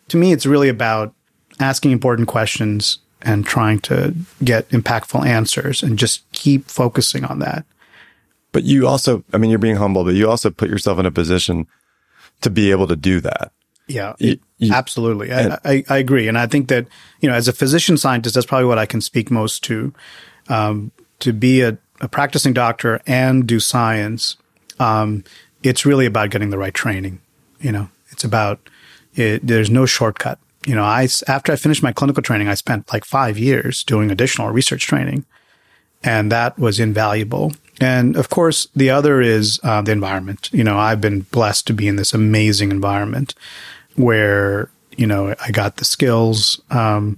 S2: To me, it's really about asking important questions and trying to get impactful answers and just keep focusing on that.
S3: But you also, I mean, you're being humble, but you also put yourself in a position to be able to do that.
S2: Yeah, you, you, absolutely. I, I, I, agree. And I think that, you know, as a physician scientist, that's probably what I can speak most to. Um, to be a, a, practicing doctor and do science, um, it's really about getting the right training. You know, it's about, it, there's no shortcut. You know, I, after I finished my clinical training, I spent like five years doing additional research training and that was invaluable. And of course, the other is uh, the environment. You know, I've been blessed to be in this amazing environment where you know I got the skills um,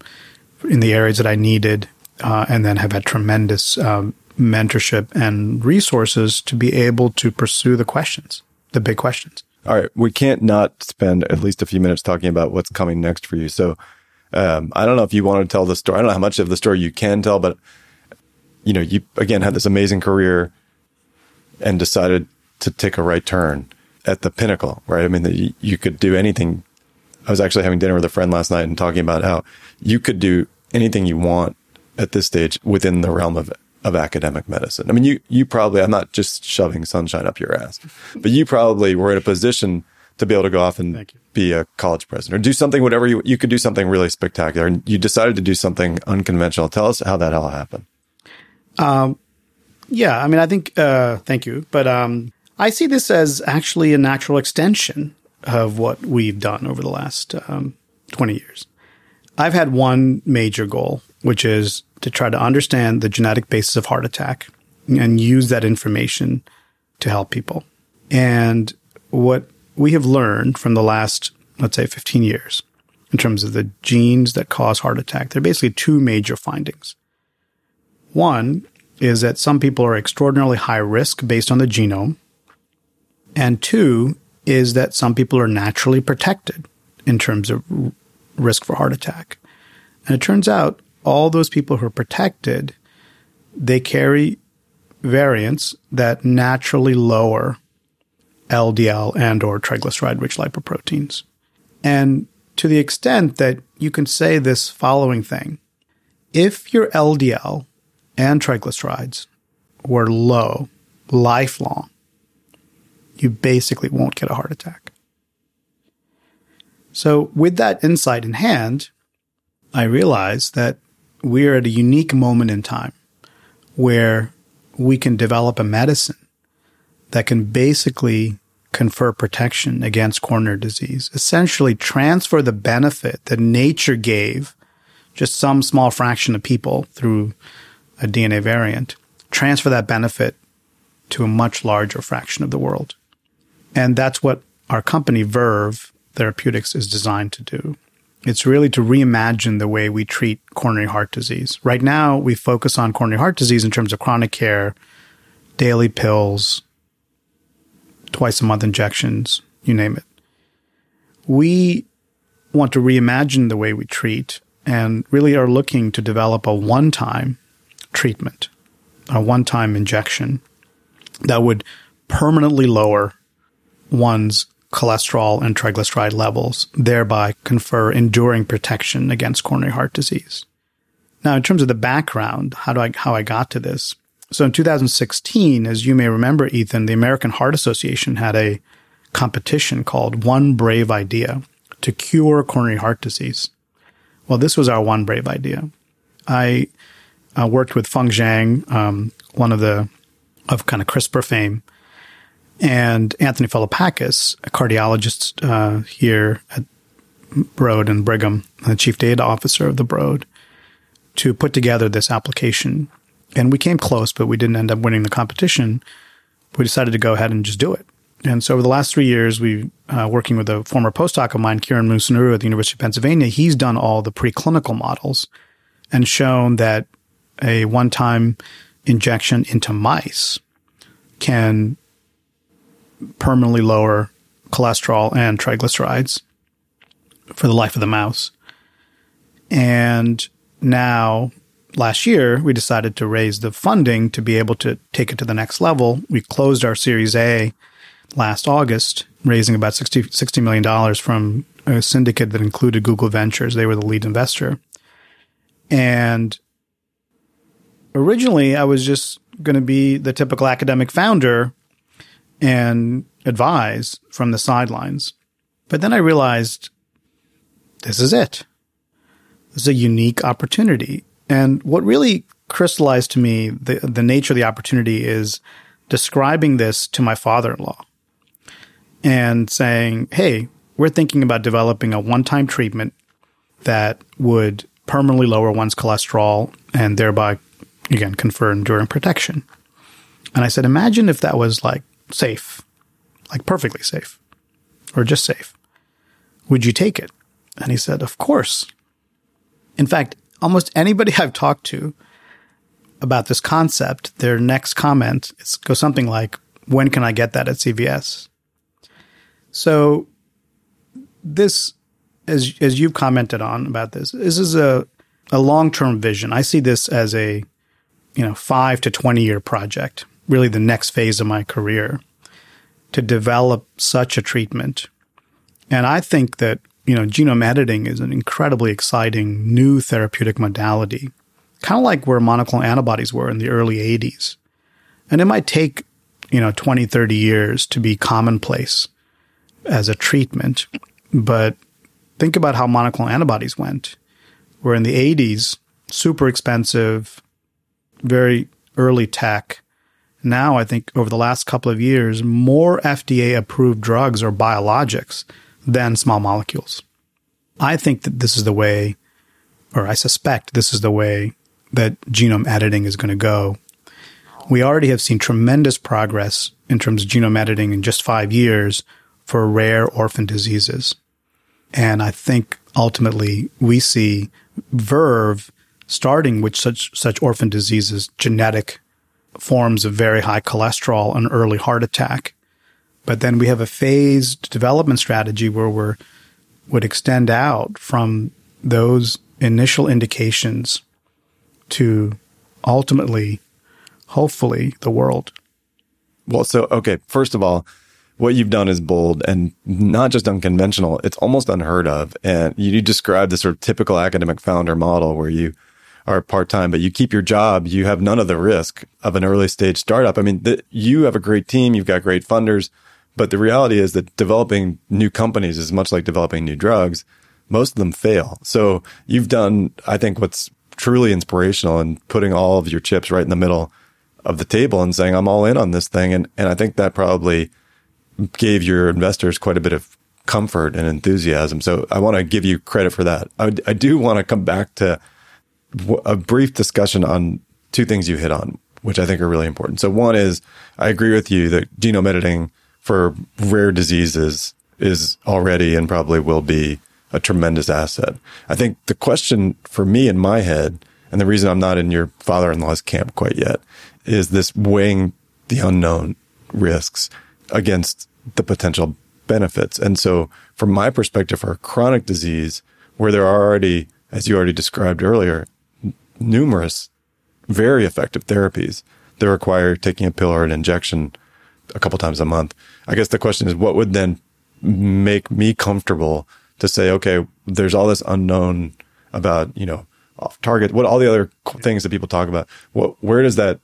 S2: in the areas that I needed, uh, and then have had tremendous um, mentorship and resources to be able to pursue the questions, the big questions.
S3: All right, we can't not spend at least a few minutes talking about what's coming next for you. So, um, I don't know if you want to tell the story. I don't know how much of the story you can tell, but you know, you again had this amazing career and decided to take a right turn at the pinnacle, right? I mean, the, you could do anything. I was actually having dinner with a friend last night and talking about how you could do anything you want at this stage within the realm of of academic medicine. I mean, you you probably I'm not just shoving sunshine up your ass, but you probably were in a position to be able to go off and be a college president or do something, whatever you you could do something really spectacular, and you decided to do something unconventional. Tell us how that all happened.
S2: Um, yeah, I mean, I think, uh, thank you. But, um, I see this as actually a natural extension of what we've done over the last um, 20 years. I've had one major goal, which is to try to understand the genetic basis of heart attack and use that information to help people. And what we have learned from the last, let's say, 15 years in terms of the genes that cause heart attack, there are basically two major findings. One is that some people are extraordinarily high risk based on the genome. And two is that some people are naturally protected in terms of risk for heart attack. And it turns out all those people who are protected, they carry variants that naturally lower LDL and or triglyceride rich lipoproteins. And to the extent that you can say this following thing, if your LDL and triglycerides were low lifelong, you basically won't get a heart attack. So, with that insight in hand, I realized that we're at a unique moment in time where we can develop a medicine that can basically confer protection against coronary disease, essentially transfer the benefit that nature gave just some small fraction of people through a DNA variant, transfer that benefit to a much larger fraction of the world. And that's what our company, Verve Therapeutics, is designed to do. It's really to reimagine the way we treat coronary heart disease. Right now, we focus on coronary heart disease in terms of chronic care, daily pills, twice a month injections, you name it. We want to reimagine the way we treat and really are looking to develop a one time treatment, a one time injection that would permanently lower one's cholesterol and triglyceride levels, thereby confer enduring protection against coronary heart disease. Now, in terms of the background, how do I, how I got to this? So in 2016, as you may remember, Ethan, the American Heart Association had a competition called One Brave Idea to cure coronary heart disease. Well, this was our one brave idea. I uh, worked with Feng Zhang, um, one of the of kind of CRISPR fame, and Anthony Philippakis, a cardiologist uh, here at Broad and Brigham, the chief data officer of the Broad, to put together this application. And we came close, but we didn't end up winning the competition. We decided to go ahead and just do it. And so over the last three years, we uh, working with a former postdoc of mine, Kiran Musunuru at the University of Pennsylvania. He's done all the preclinical models and shown that a one-time injection into mice can permanently lower cholesterol and triglycerides for the life of the mouse. And now, last year, we decided to raise the funding to be able to take it to the next level. We closed our Series A last August, raising about 60, $60 million from a syndicate that included Google Ventures. They were the lead investor. And originally, I was just going to be the typical academic founder and advise from the sidelines. But then I realized this is it. This is a unique opportunity. And what really crystallized to me the, the nature of the opportunity is describing this to my father in law and saying, Hey, we're thinking about developing a one time treatment that would permanently lower one's cholesterol and thereby, again, confer enduring protection. And I said, Imagine if that was like safe, like perfectly safe, or just safe. Would you take it? And he said, Of course. In fact, almost anybody I've talked to about this concept, their next comment is go something like, When can I get that at CVS? So this, as as you've commented on about this, this is a a long term vision. I see this as a you know five to twenty year project really the next phase of my career to develop such a treatment. And I think that, you know, genome editing is an incredibly exciting new therapeutic modality, kind of like where monoclonal antibodies were in the early 80s. And it might take, you know, 20, 30 years to be commonplace as a treatment. But think about how monoclonal antibodies went, where in the 80s, super expensive, very early tech, now I think over the last couple of years, more FDA approved drugs are biologics than small molecules. I think that this is the way, or I suspect this is the way that genome editing is going to go. We already have seen tremendous progress in terms of genome editing in just five years for rare orphan diseases. And I think ultimately we see Verve starting with such, such orphan diseases, genetic forms of very high cholesterol and early heart attack. But then we have a phased development strategy where we're would extend out from those initial indications to ultimately, hopefully, the world.
S3: Well, so, okay, first of all, what you've done is bold and not just unconventional, it's almost unheard of. And you describe the sort of typical academic founder model where you are part time, but you keep your job. You have none of the risk of an early stage startup. I mean, the, you have a great team. You've got great funders. But the reality is that developing new companies is much like developing new drugs. Most of them fail. So you've done, I think, what's truly inspirational in putting all of your chips right in the middle of the table and saying, I'm all in on this thing. And, and I think that probably gave your investors quite a bit of comfort and enthusiasm. So I want to give you credit for that. I, I do want to come back to a brief discussion on two things you hit on, which I think are really important. So one is I agree with you that genome editing for rare diseases is already and probably will be a tremendous asset. I think the question for me in my head, and the reason I'm not in your father-in-law's camp quite yet, is this weighing the unknown risks against the potential benefits. And so from my perspective, for a chronic disease where there are already, as you already described earlier, numerous very effective therapies that require taking a pill or an injection a couple times a month. I guess the question is, what would then make me comfortable to say, okay, there's all this unknown about, you know, off target, what all the other things that people talk about. What, where does that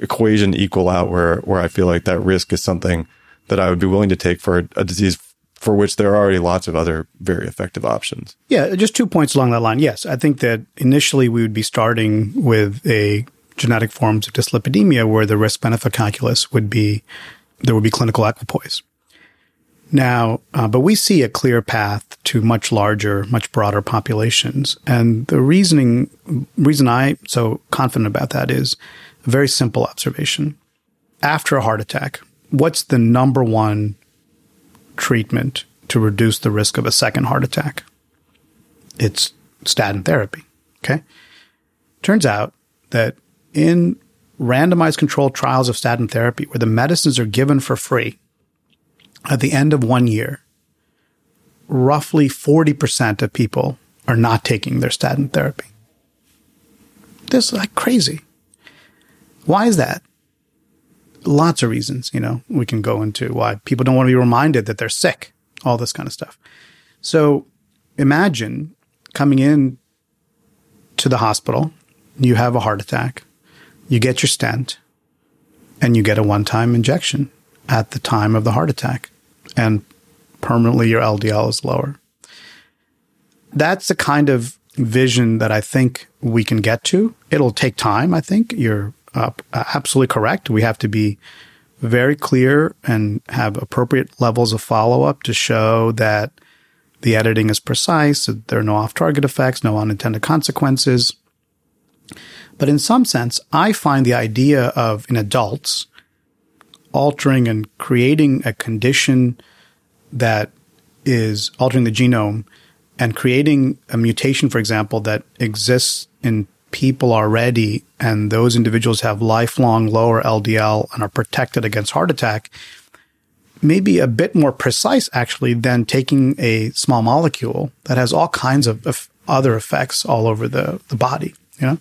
S3: equation equal out where, where I feel like that risk is something that I would be willing to take for a, a disease for which there are already lots of other very effective options.
S2: Yeah, just two points along that line. Yes, I think that initially we would be starting with a genetic forms of dyslipidemia where the risk benefit calculus would be there would be clinical equipoise. Now, uh, but we see a clear path to much larger, much broader populations. And the reasoning, reason I'm so confident about that is a very simple observation. After a heart attack, what's the number one treatment to reduce the risk of a second heart attack? It's statin therapy. Okay. Turns out that in randomized controlled trials of statin therapy where the medicines are given for free at the end of one year, roughly 40% of people are not taking their statin therapy. This is like crazy. Why is that? Lots of reasons, you know, we can go into why people don't want to be reminded that they're sick, all this kind of stuff. So imagine coming in to the hospital, you have a heart attack, you get your stent and you get a one time injection at the time of the heart attack, and permanently your LDL is lower. That's the kind of vision that I think we can get to. It'll take time, I think. You're uh, absolutely correct. We have to be very clear and have appropriate levels of follow up to show that the editing is precise, that there are no off target effects, no unintended consequences. But in some sense, I find the idea of in adults altering and creating a condition that is altering the genome and creating a mutation, for example, that exists in people already and those individuals have lifelong lower LDL and are protected against heart attack may be a bit more precise actually than taking a small molecule that has all kinds of, other effects all over the, the body, you know?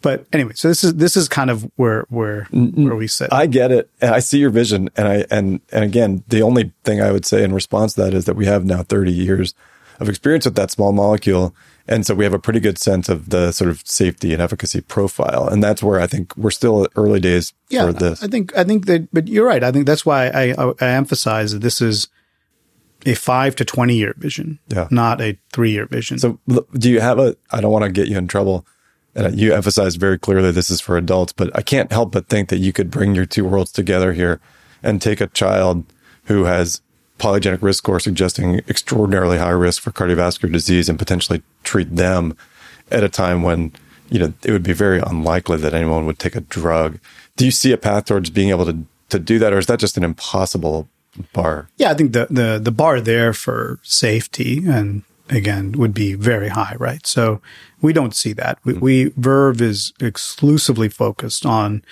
S2: But anyway, so this is this is kind of where where mm-hmm. where we sit.
S3: I get it, and I see your vision, and I and and again, the only thing I would say in response to that is that we have now 30 years of experience with that small molecule, and so we have a pretty good sense of the sort of safety and efficacy profile, and that's where I think we're still early days
S2: yeah,
S3: for this.
S2: I think I think that, but you're right. I think that's why I I, I emphasize that this is a five to 20 year vision,
S3: yeah.
S2: not a three year vision.
S3: So, do you have a? I don't want to get you in trouble And you emphasized very clearly this is for adults, but I can't help but think that you could bring your two worlds together here and take a child who has polygenic risk score suggesting extraordinarily high risk for cardiovascular disease and potentially treat them at a time when you know it would be very unlikely that anyone would take a drug. Do you see a path towards being able to to do that, or is that just an impossible bar?
S2: Yeah, I think the the the bar there for safety and again would be very high, right? So we don't see that. We, hmm. we Verve is exclusively focused on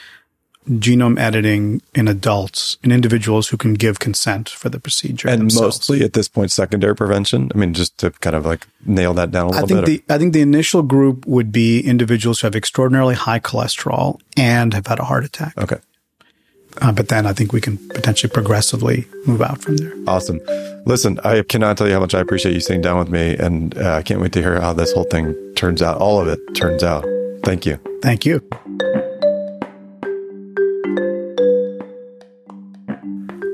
S2: genome editing in adults in individuals who can give consent for the procedure
S3: and
S2: themselves.
S3: mostly at this point secondary prevention i mean just to kind of like nail that down a little
S2: I think
S3: bit
S2: the I think the initial group would be individuals who have extraordinarily high cholesterol and have had a heart attack.
S3: okay
S2: Uh, but then I think we can potentially progressively move out from there.
S3: awesome listen i cannot tell you how much i appreciate you sitting down with me and uh, i can't wait to hear how this whole thing turns out all of it turns out thank you
S2: Thank you.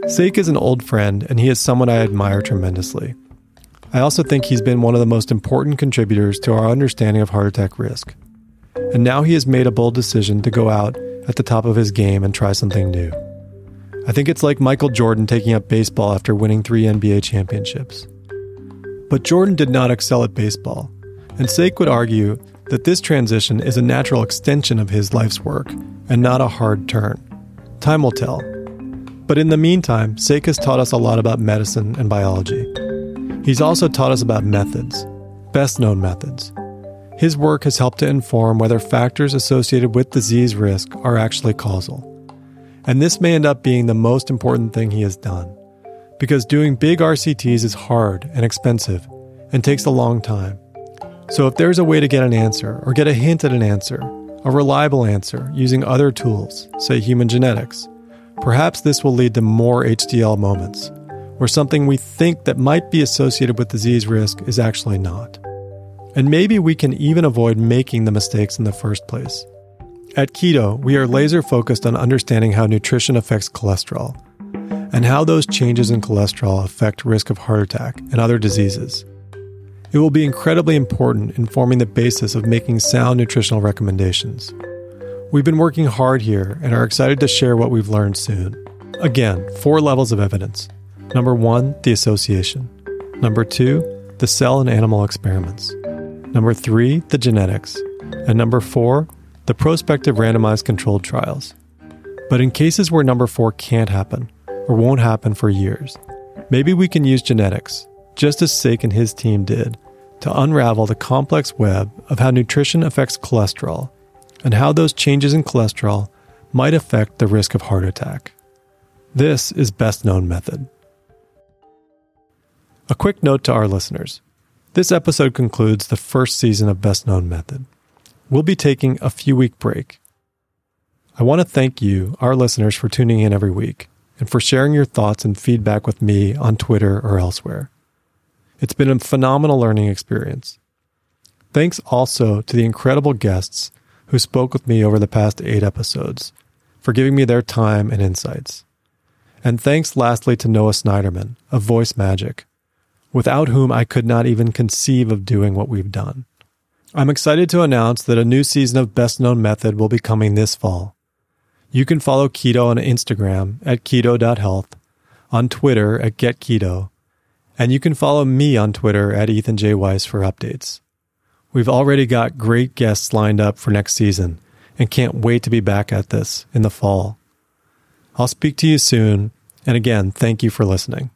S1: Sek is an old friend, and he is someone I admire tremendously. I also think he's been one of the most important contributors to our understanding of heart attack risk. And now he has made a bold decision to go out at the top of his game and try something new. I think it's like Michael Jordan taking up baseball after winning three NBA championships. But Jordan did not excel at baseball, and Sek would argue that this transition is a natural extension of his life's work and not a hard turn. Time will tell. But in the meantime, Sek has taught us a lot about medicine and biology. He's also taught us about methods, best known methods. His work has helped to inform whether factors associated with disease risk are actually causal. And this may end up being the most important thing he has done. Because doing big RCTs is hard and expensive and takes a long time. So if there's a way to get an answer or get a hint at an answer, a reliable answer using other tools, say human genetics, perhaps this will lead to more HDL moments, where something we think that might be associated with disease risk is actually not. And maybe we can even avoid making the mistakes in the first place. At Keyto, we are laser focused on understanding how nutrition affects cholesterol and how those changes in cholesterol affect risk of heart attack and other diseases. It will be incredibly important in forming the basis of making sound nutritional recommendations. We've been working hard here and are excited to share what we've learned soon. Again, four levels of evidence. Number one, the association. Number two, the cell and animal experiments. Number three, the genetics. And number four, the prospective randomized controlled trials. But in cases where number four can't happen, or won't happen for years, maybe we can use genetics, just as Sek and his team did, to unravel the complex web of how nutrition affects cholesterol and how those changes in cholesterol might affect the risk of heart attack. This is best known method. A quick note to our listeners. This episode concludes the first season of Best Known Method. We'll be taking a few week break. I want to thank you, our listeners, for tuning in every week and for sharing your thoughts and feedback with me on Twitter or elsewhere. It's been a phenomenal learning experience. Thanks also to the incredible guests who spoke with me over the past eight episodes for giving me their time and insights. And thanks lastly to Noah Snyderman of Voice Magic, without whom I could not even conceive of doing what we've done. I'm excited to announce that a new season of Best Known Method will be coming this fall. You can follow Keyto on Instagram at keto.health, on Twitter at getketo, and you can follow me on Twitter at Ethan J. Weiss for updates. We've already got great guests lined up for next season and can't wait to be back at this in the fall. I'll speak to you soon, and again, thank you for listening.